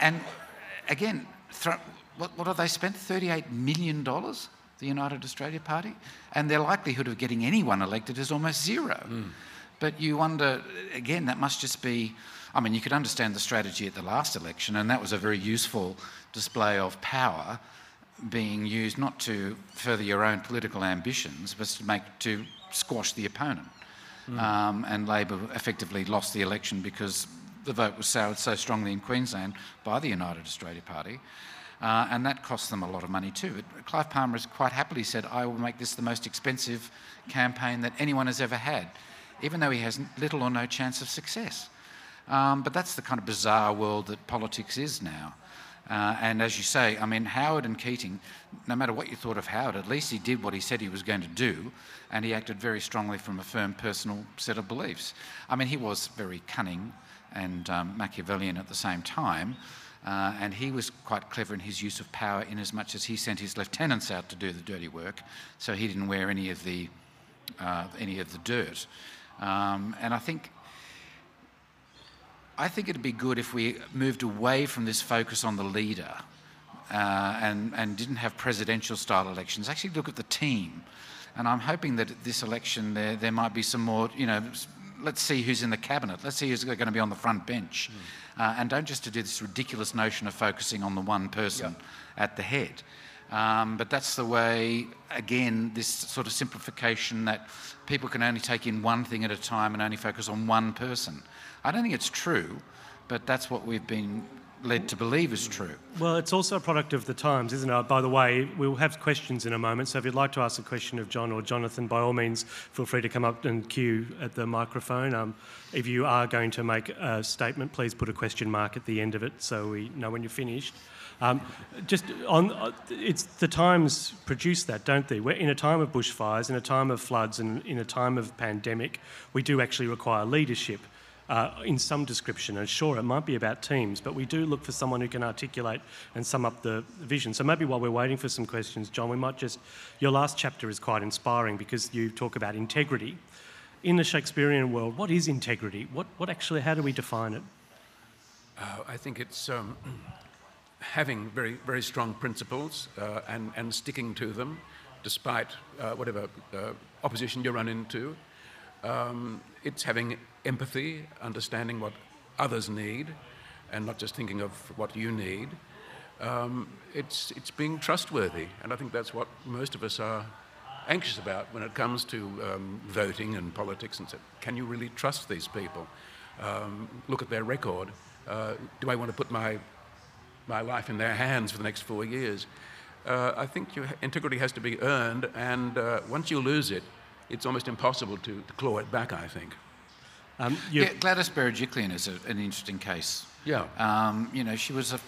and again, thro- what, what have they spent? $38 million, the United Australia Party? And their likelihood of getting anyone elected is almost zero. But you wonder, again, that must just be. I mean, you could understand the strategy at the last election, and that was a very useful display of power being used not to further your own political ambitions, but to make to squash the opponent. Um, and Labor effectively lost the election because the vote was soured so strongly in Queensland by the United Australia Party. Uh, and that cost them a lot of money too. But Clive Palmer has quite happily said, I will make this the most expensive campaign that anyone has ever had, even though he has little or no chance of success. Um, but that's the kind of bizarre world that politics is now. Uh, and as you say, I mean, Howard and Keating, no matter what you thought of Howard, at least he did what he said he was going to do, and he acted very strongly from a firm personal set of beliefs. I mean, he was very cunning and um, Machiavellian at the same time, uh, and he was quite clever in his use of power in as much as he sent his lieutenants out to do the dirty work, so he didn't wear any of the, uh, any of the dirt. Um, and I think I think it'd be good if we moved away from this focus on the leader uh, and, and didn't have presidential style elections. Actually, look at the team. And I'm hoping that at this election there, there might be some more, you know, let's see who's in the cabinet, let's see who's going to be on the front bench. Uh, and don't just to do this ridiculous notion of focusing on the one person at the head. Um, but that's the way, again, this sort of simplification that people can only take in one thing at a time and only focus on one person. I don't think it's true, but that's what we've been led to believe is true. Well, it's also a product of the times, isn't it? By the way, we'll have questions in a moment, so if you'd like to ask a question of John or Jonathan, by all means, feel free to come up and queue at the microphone. Um, if you are going to make a statement, please put a question mark at the end of it so we know when you're finished. Um, just on, uh, it's the times produce that, don't they? We're in a time of bushfires, in a time of floods, and in a time of pandemic, we do actually require leadership uh, in some description. And sure, it might be about teams, but we do look for someone who can articulate and sum up the vision. So maybe while we're waiting for some questions, John, we might just. Your last chapter is quite inspiring because you talk about integrity. In the Shakespearean world, what is integrity? What, what actually, how do we define it? Uh, I think it's um, having very, very strong principles uh, and, and sticking to them despite uh, whatever uh, opposition you run into. Um, it's having empathy, understanding what others need and not just thinking of what you need. Um, it's, it's being trustworthy, and I think that's what most of us are anxious about when it comes to um, voting and politics. And so, can you really trust these people? Um, look at their record. Uh, do I want to put my, my life in their hands for the next four years? Uh, I think your integrity has to be earned, and uh, once you lose it, it's almost impossible to, to claw it back, I think. Um, yeah, Gladys Berejiklian is a, an interesting case. Yeah. Um, you know, she was a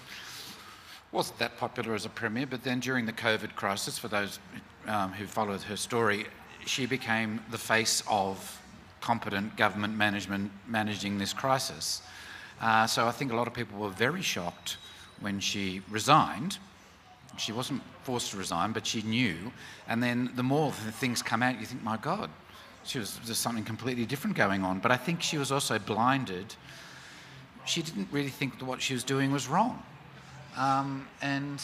wasn't that popular as a premier, but then during the COVID crisis, for those um, who followed her story, she became the face of competent government management managing this crisis. Uh, so I think a lot of people were very shocked when she resigned. She wasn't forced to resign, but she knew. And then the more things come out, you think, my God, she was there's something completely different going on. But I think she was also blinded. She didn't really think that what she was doing was wrong. Um, and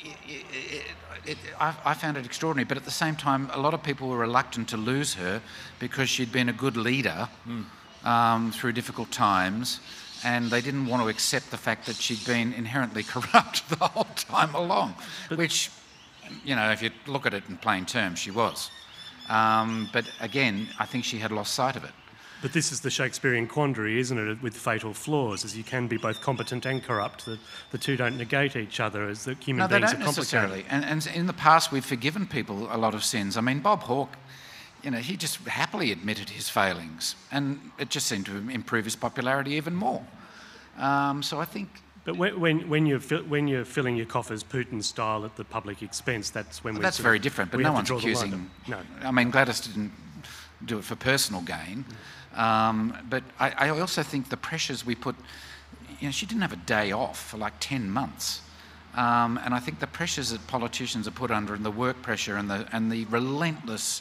it, it, it, I, I, found it extraordinary. But at the same time, a lot of people were reluctant to lose her because she'd been a good leader mm. um, through difficult times. And they didn't want to accept the fact that she'd been inherently corrupt the whole time along, but which, you know, if you look at it in plain terms, she was. Um, but again, I think she had lost sight of it. But this is the Shakespearean quandary, isn't it, with fatal flaws, as you can be both competent and corrupt. The, the two don't negate each other as the human no, beings they don't are necessarily. And, and in the past, we've forgiven people a lot of sins. I mean, Bob Hawke, you know, he just happily admitted his failings, and it just seemed to improve his popularity even more. Um, so I think but when, when, when, you're, when you're filling your coffers Putin style at the public expense, that's when well, we. That's very different, but no one's accusing. No. I mean, Gladys didn't do it for personal gain. Um, but I, I, also think the pressures we put, you know, she didn't have a day off for like 10 months. Um, and I think the pressures that politicians are put under and the work pressure and the, and the relentless,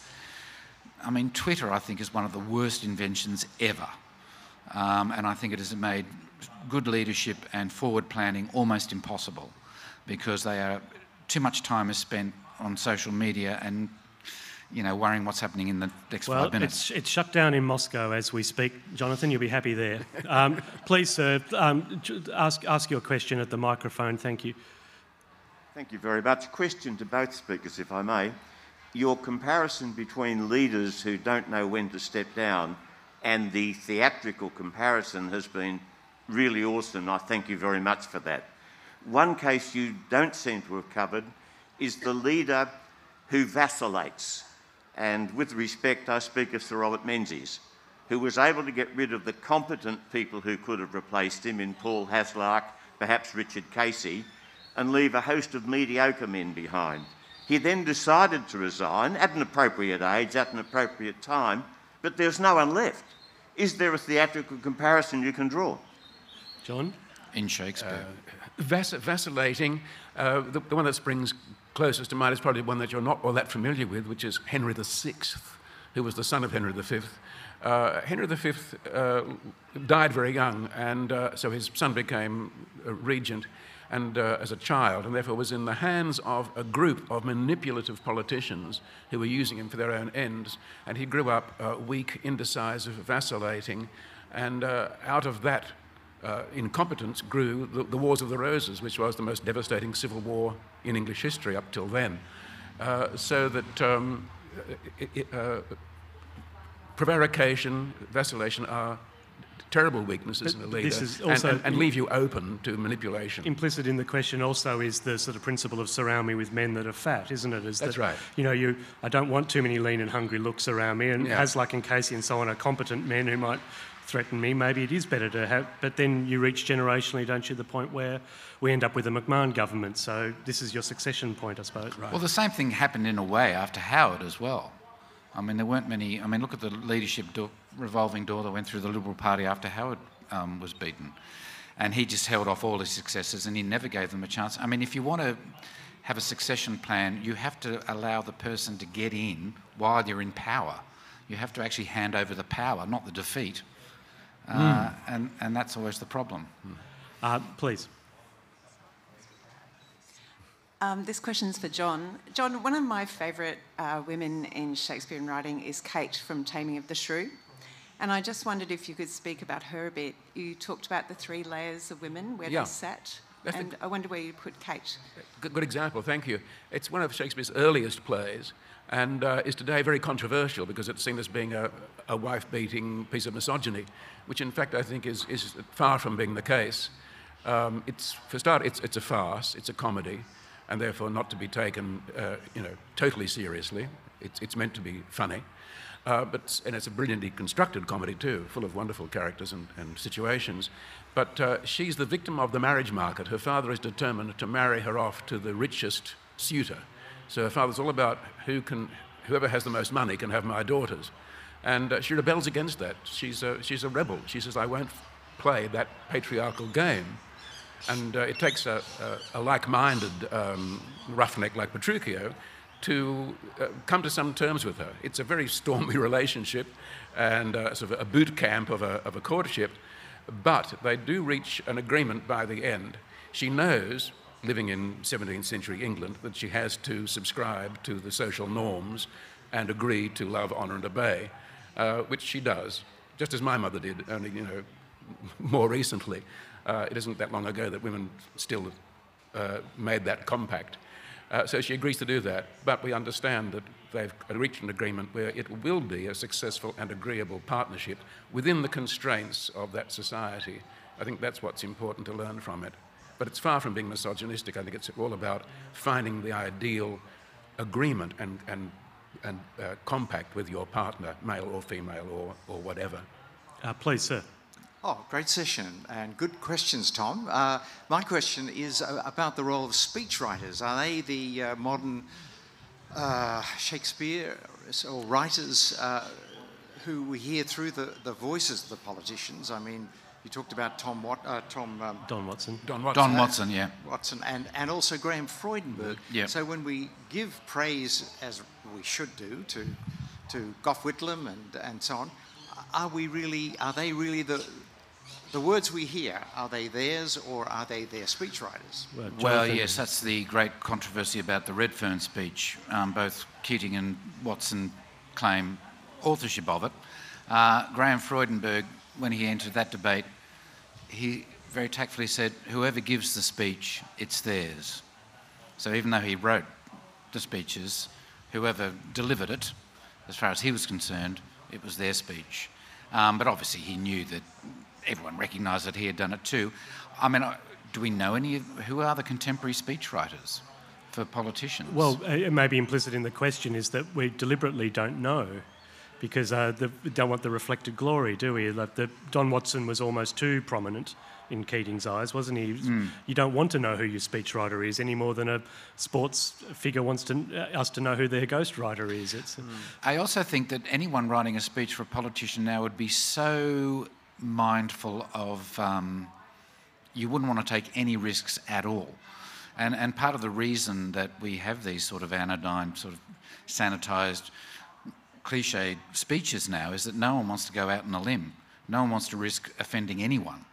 I mean, Twitter, I think, is one of the worst inventions ever. Um, and I think it has made good leadership and forward planning almost impossible because they are too much time is spent on social media and you know, worrying what's happening in the next well, five minutes. It's, it's shut down in Moscow as we speak. Jonathan, you'll be happy there. Um, please, sir, um, ask, ask your question at the microphone. Thank you. Thank you very much. Question to both speakers, if I may. Your comparison between leaders who don't know when to step down and the theatrical comparison has been really awesome. I thank you very much for that. One case you don't seem to have covered is the leader who vacillates and with respect, I speak of Sir Robert Menzies, who was able to get rid of the competent people who could have replaced him in Paul Hasluck, perhaps Richard Casey, and leave a host of mediocre men behind. He then decided to resign at an appropriate age, at an appropriate time, but there's no one left. Is there a theatrical comparison you can draw? John? In Shakespeare. Uh, vac- vacillating, uh, the, the, one that springs closest to mind is probably one that you're not all that familiar with, which is Henry VI, who was the son of Henry V. Uh, Henry V uh, died very young, and uh, so his son became regent and uh, as a child, and therefore was in the hands of a group of manipulative politicians who were using him for their own ends. And he grew up uh, weak, indecisive, vacillating, and uh, out of that uh, incompetence grew the, the, Wars of the Roses, which was the most devastating civil war in English history up till then. Uh, so that um, uh, prevarication, vacillation are terrible weaknesses but in a leader and, and, and, leave you open to manipulation. Implicit in the question also is the sort of principle of surround me with men that are fat, isn't it? Is That's that, right. You know, you, I don't want too many lean and hungry looks around me, and yeah. Hasluck and Casey and so on are competent men who might threaten me, maybe it is better to have. But then you reach generationally, don't you, the point where we end up with a McMahon government. So this is your succession point, I suppose. Right. Well, the same thing happened in a way after Howard as well. I mean, there weren't many. I mean, look at the leadership do- revolving door that went through the Liberal Party after Howard um, was beaten. And he just held off all his successors and he never gave them a chance. I mean, if you want to have a succession plan, you have to allow the person to get in while you're in power. You have to actually hand over the power, not the defeat. Uh, mm. and, and that's always the problem. Uh, please. Um, this question's for John. John, one of my favourite uh, women in Shakespearean writing is Kate from Taming of the Shrew. And I just wondered if you could speak about her a bit. You talked about the three layers of women where Yeah. they sat. I and I wonder where you put Kate. Good, good example, thank you. It's one of Shakespeare's earliest plays and uh, is today very controversial because it's seen as being a, a wife beating piece of misogyny, which in fact I think is, is far from being the case. Um, it's, for start, it's, it's a farce, it's a comedy, and therefore not to be taken uh, you know, totally seriously. It's, it's meant to be funny. Uh, but, and it's a brilliantly constructed comedy too, full of wonderful characters and, and situations. But uh, she's the victim of the marriage market. Her father is determined to marry her off to the richest suitor. So her father's all about who can, whoever has the most money can have my daughters. And uh, she rebels against that. She's a, she's a rebel. She says, I won't play that patriarchal game. And uh, it takes a, a, a like minded um, roughneck like Petruchio to uh, come to some terms with her. It's a very stormy relationship and uh, sort of a boot camp of a, of a courtship, but they do reach an agreement by the end. She knows, living in 17th century England, that she has to subscribe to the social norms and agree to love, honour, and obey, uh, which she does, just as my mother did, only, you know, more recently. Uh, it isn't that long ago that women still uh, made that compact. Uh, so she agrees to do that, but we understand that they've reached an agreement where it will be a successful and agreeable partnership within the constraints of that society. I think that's what's important to learn from it. But it's far from being misogynistic. I think it's all about finding the ideal agreement and, and, and uh, compact with your partner, male or female or, or whatever. Uh, please, sir. Oh, great session and good questions, Tom. Uh, my question is uh, about the role of speechwriters. Are they the uh, modern uh, Shakespeare or writers uh, who we hear through the, the voices of the politicians? I mean, you talked about Tom Wat, uh, Tom um, Don Watson. Don Watson. Don Watson, yeah. Watson and, and also Graham Freudenberg. Yeah. So when we give praise, as we should do, to, to Gough Whitlam and, and so on, are we really, are they really the, the words we hear, are they theirs or are they their speechwriters? Well, Well, yes, that's the great controversy about the Redfern speech. Um, both Keating and Watson claim authorship of it. Uh, Graham Freudenberg, when he entered that debate, he very tactfully said, whoever gives the speech, it's theirs. So even though he wrote the speeches, whoever delivered it, as far as he was concerned, it was their speech. Um, but obviously he knew that everyone recognised that he had done it too. I mean, uh, do we know any of who are the contemporary speechwriters for politicians? Well, uh, it may be implicit in the question is that we deliberately don't know because uh, the, we don't want the reflected glory, do we? Like the, Don Watson was almost too prominent in Keating's eyes, wasn't he? You don't want to know who your speechwriter is any more than a sports figure wants to, uh, us to know who their ghostwriter is. It's, I also think that anyone writing a speech for a politician now would be so mindful of um, you wouldn't want to take any risks at all. And, and part of the reason that we have these sort of anodyne, sort of sanitised, cliched speeches now is that no one wants to go out on a limb. No one wants to risk offending anyone.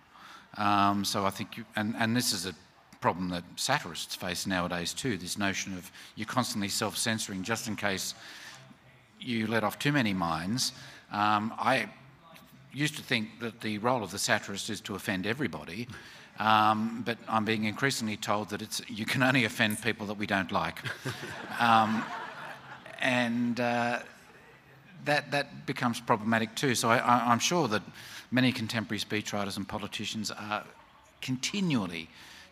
Um, so I think, you, and, and this is a problem that satirists face nowadays too this notion of you're constantly self censoring just in case you let off too many mines. Um, I used to think that the role of the satirist is to offend everybody, um, but I'm being increasingly told that it's you can only offend people that we don't like, um, and uh, that that becomes problematic too. So I, I, I'm sure that many contemporary speechwriters and politicians are continually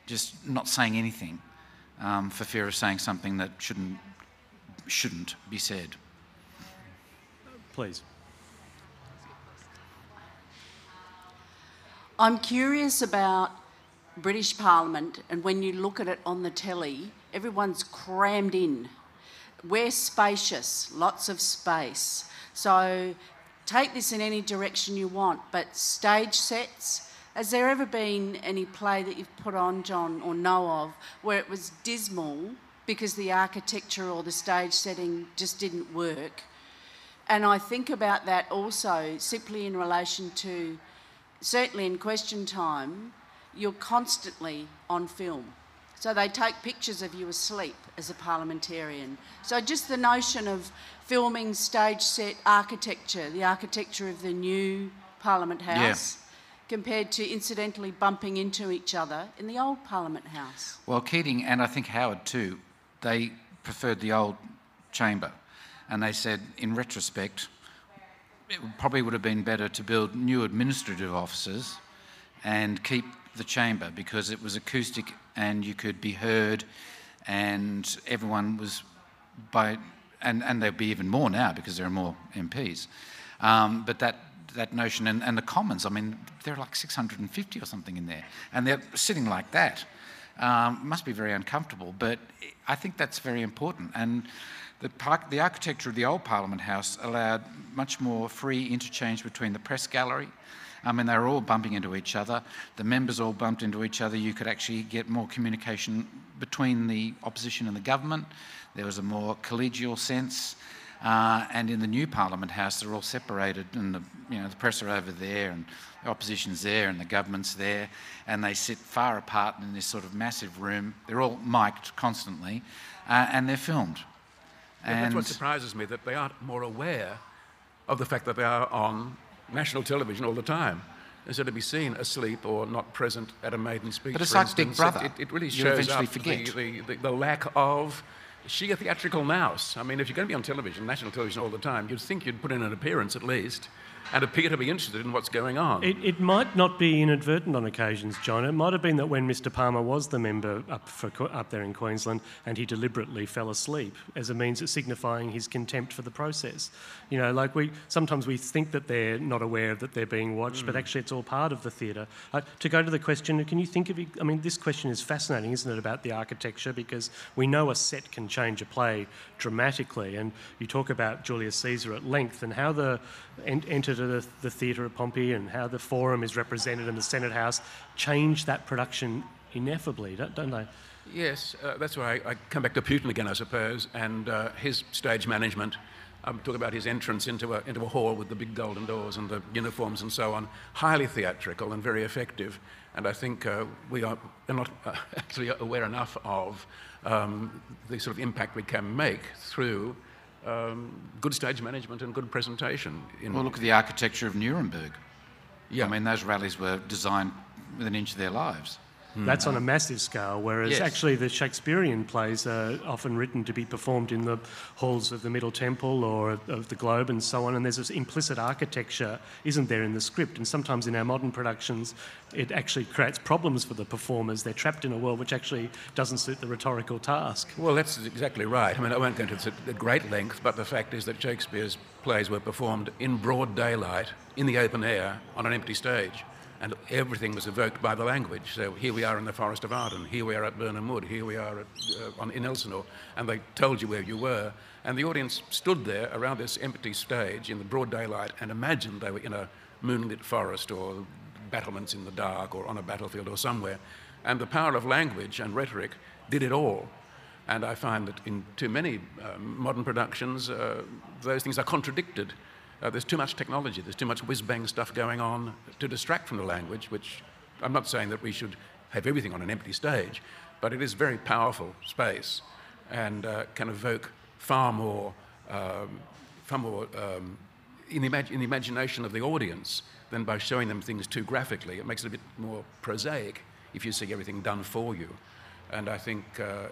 just not saying anything um, for fear of saying something that shouldn't shouldn't be said. please. I'm curious about British Parliament, and when you look at it on the telly, everyone's crammed in. We're spacious, lots of space. So take this in any direction you want, but stage sets. Has there ever been any play that you've put on, John, or know of, where it was dismal because the architecture or the stage setting just didn't work? And I think about that also simply in relation to certainly in question time, you're constantly on film. So they take pictures of you asleep as a parliamentarian. So just the notion of filming stage set architecture, the architecture of the new Parliament House, compared to incidentally bumping into each other in the old Parliament House. Well, Keating and I think Howard too, they preferred the old chamber. And they said, in retrospect, it probably would have been better to build new administrative offices and keep the chamber because it was acoustic and you could be heard and everyone was by and, and there'll be even more now because there are more MPs. Um, but that that notion and, and the Commons, I mean, there are like 650 or something in there, and they're sitting like that. Um, must be very uncomfortable, but I think that's very important. And the, the architecture of the old Parliament House allowed much more free interchange between the press gallery. I mean, they were all bumping into each other. The members all bumped into each other. You could actually get more communication between the opposition and the government. There was a more collegial sense. Uh, and in the new Parliament House, they're all separated, and the, you know, the press are over there, and the opposition's there, and the government's there, and they sit far apart in this sort of massive room. They're all mic'd constantly, uh, and they're filmed. And that's what surprises me that they aren't more aware of the fact that they are on national television all the time. Instead of be seen asleep or not present at a maiden speech. But it's for like instance, Big Brother. It, it really You shows eventually up forget. The, the, the, lack of she a theatrical mouse. I mean, if you're going to be on television, national television all the time, you'd think you'd put in an appearance at least and appear to be interested in what's going on. It, it might not be inadvertent on occasions, John. It might have been that when Mr Palmer was the member up, for, up there in Queensland and he deliberately fell asleep as a means of signifying his contempt for the process. You know, like we sometimes we think that they're not aware that they're being watched, but actually it's all part of the theatre. Uh, to go to the question, can you think of? I mean, this question is fascinating, isn't it, about the architecture? Because we know a set can change a play dramatically, and you talk about Julius Caesar at length and how the en- enter the, the theatre at Pompey and how the Forum is represented in the Senate House change that production ineffably, don't, don't they? Yes, uh, that's why I, I come back to Putin again, I suppose, and uh, his stage management. I'm talking about his entrance into a, into a hall with the big golden doors and the uniforms and so on. Highly theatrical and very effective. And I think uh, we are are not uh, actually aware enough of um, the sort of impact we can make through um, good stage management and good presentation. In, Well, look at the architecture of Nuremberg. Yeah. I mean, those rallies were designed with an inch of their lives. That's on a hmm. massive scale, whereas Yes. actually the Shakespearean plays are often written to be performed in the halls of the Middle Temple or of the Globe and so on, and there's this implicit architecture, isn't there, in the script? And sometimes in our modern productions, it actually creates problems for the performers. They're trapped in a world which actually doesn't suit the rhetorical task. Well, that's exactly right. I mean, I won't go into this at great length, but the fact is that Shakespeare's plays were performed in broad daylight, in the open air, on an empty stage. And everything was evoked by the language. So here we are in the Forest of Arden, here we are at Birnam Wood, here we are at, uh, on, in Elsinore, and they told you where you were. And the audience stood there around this empty stage in the broad daylight and imagined they were in a moonlit forest or battlements in the dark or on a battlefield or somewhere. And the power of language and rhetoric did it all. And I find that in too many um, modern productions, uh, those things are contradicted. Uh, there's too much technology, there's too much whiz bang stuff going on to distract from the language, which I'm not saying that we should have everything on an empty stage, but it is very powerful space and uh, can evoke far more, um, far more um, in, the imag- in the imagination of the audience than by showing them things too graphically. It makes it a bit more prosaic if you see everything done for you. And I think uh,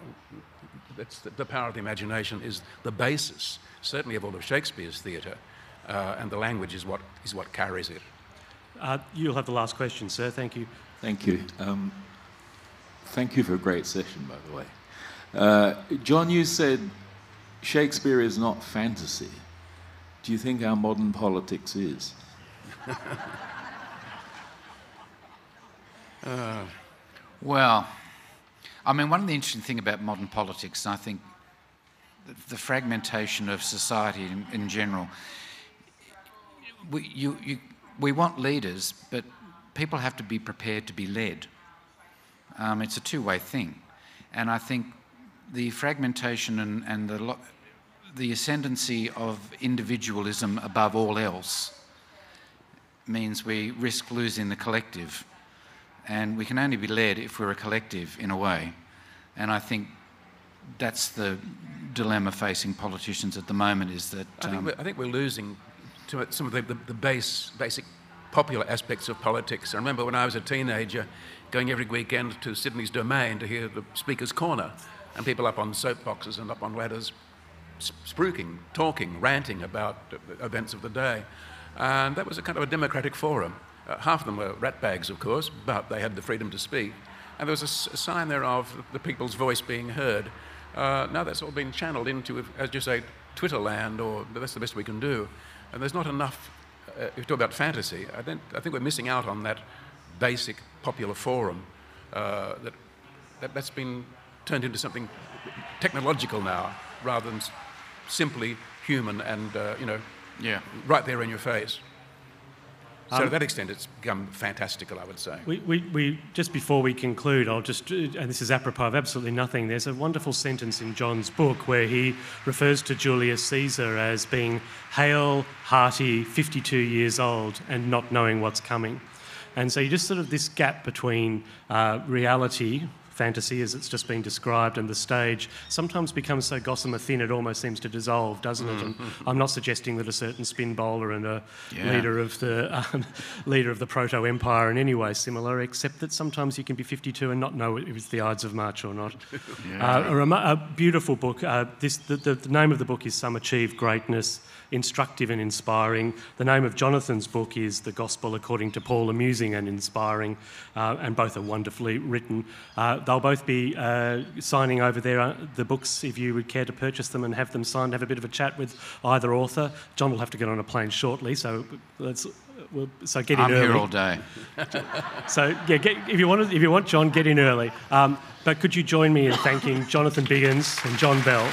the, the power of the imagination is the basis, certainly of all of Shakespeare's theatre, uh, and the language is what, is what carries it. Uh, you'll have the last question, sir. Thank you. Thank you. Um, thank you for a great session, by the way. Uh, John, you said Shakespeare is not fantasy. Do you think our modern politics is? Well, I mean, one of the interesting things about modern politics, and I think the, the fragmentation of society in, in general, we, you, you, we want leaders, but people have to be prepared to be led. Um, it's a two way thing. And I think the fragmentation and, and the, lo- the ascendancy of individualism above all else means we risk losing the collective. And we can only be led if we're a collective in a way. And I think that's the dilemma facing politicians at the moment is that. I think, um, we're, I think we're losing to some of the, the, the base, basic popular aspects of politics. I remember when I was a teenager going every weekend to Sydney's Domain to hear the Speaker's Corner and people up on soapboxes and up on ladders spruiking, talking, ranting about events of the day. And that was a kind of a democratic forum. Uh, half of them were ratbags, of course, but they had the freedom to speak. And there was a, sign there of the people's voice being heard. Uh, now that's all been channeled into, as you say, Twitter land, or that's the best we can do. And there's not enough, uh, if you talk about fantasy, I, I, think we're missing out on that basic popular forum uh, that, that, that's been turned into something technological now, rather than simply human and, uh, you know, yeah. right there in your face. So Um, to that extent, it's become fantastical, I would say. We, we, we, just before we conclude, I'll just, and this is apropos of absolutely nothing, there's a wonderful sentence in John's book where he refers to Julius Caesar as being hale, hearty, 52 years old, and not knowing what's coming. And so you just sort of this gap between uh, reality, fantasy as it's just been described and the stage sometimes becomes so gossamer thin it almost seems to dissolve, doesn't it? And Mm-hmm. I'm not suggesting that a certain spin bowler and a Yeah. leader of the um, leader of the proto empire in any way similar, except that sometimes you can be 52 and not know if it's the Ides of March or not. Uh, a, rem- a beautiful book. Uh, this the, the, the name of the book is Some Achieve Greatness. Instructive and inspiring. The name of Jonathan's book is The Gospel According to Paul, amusing and inspiring, uh, and both are wonderfully written. Uh, they'll both be uh, signing over there uh, the books if you would care to purchase them and have them signed, have a bit of a chat with either author. John will have to get on a plane shortly, so let's. We'll, so get in I'm early. here all day. So yeah, get, if you want, if you want John, get in early. Um, but could you join me in thanking Jonathan Biggins and John Bell?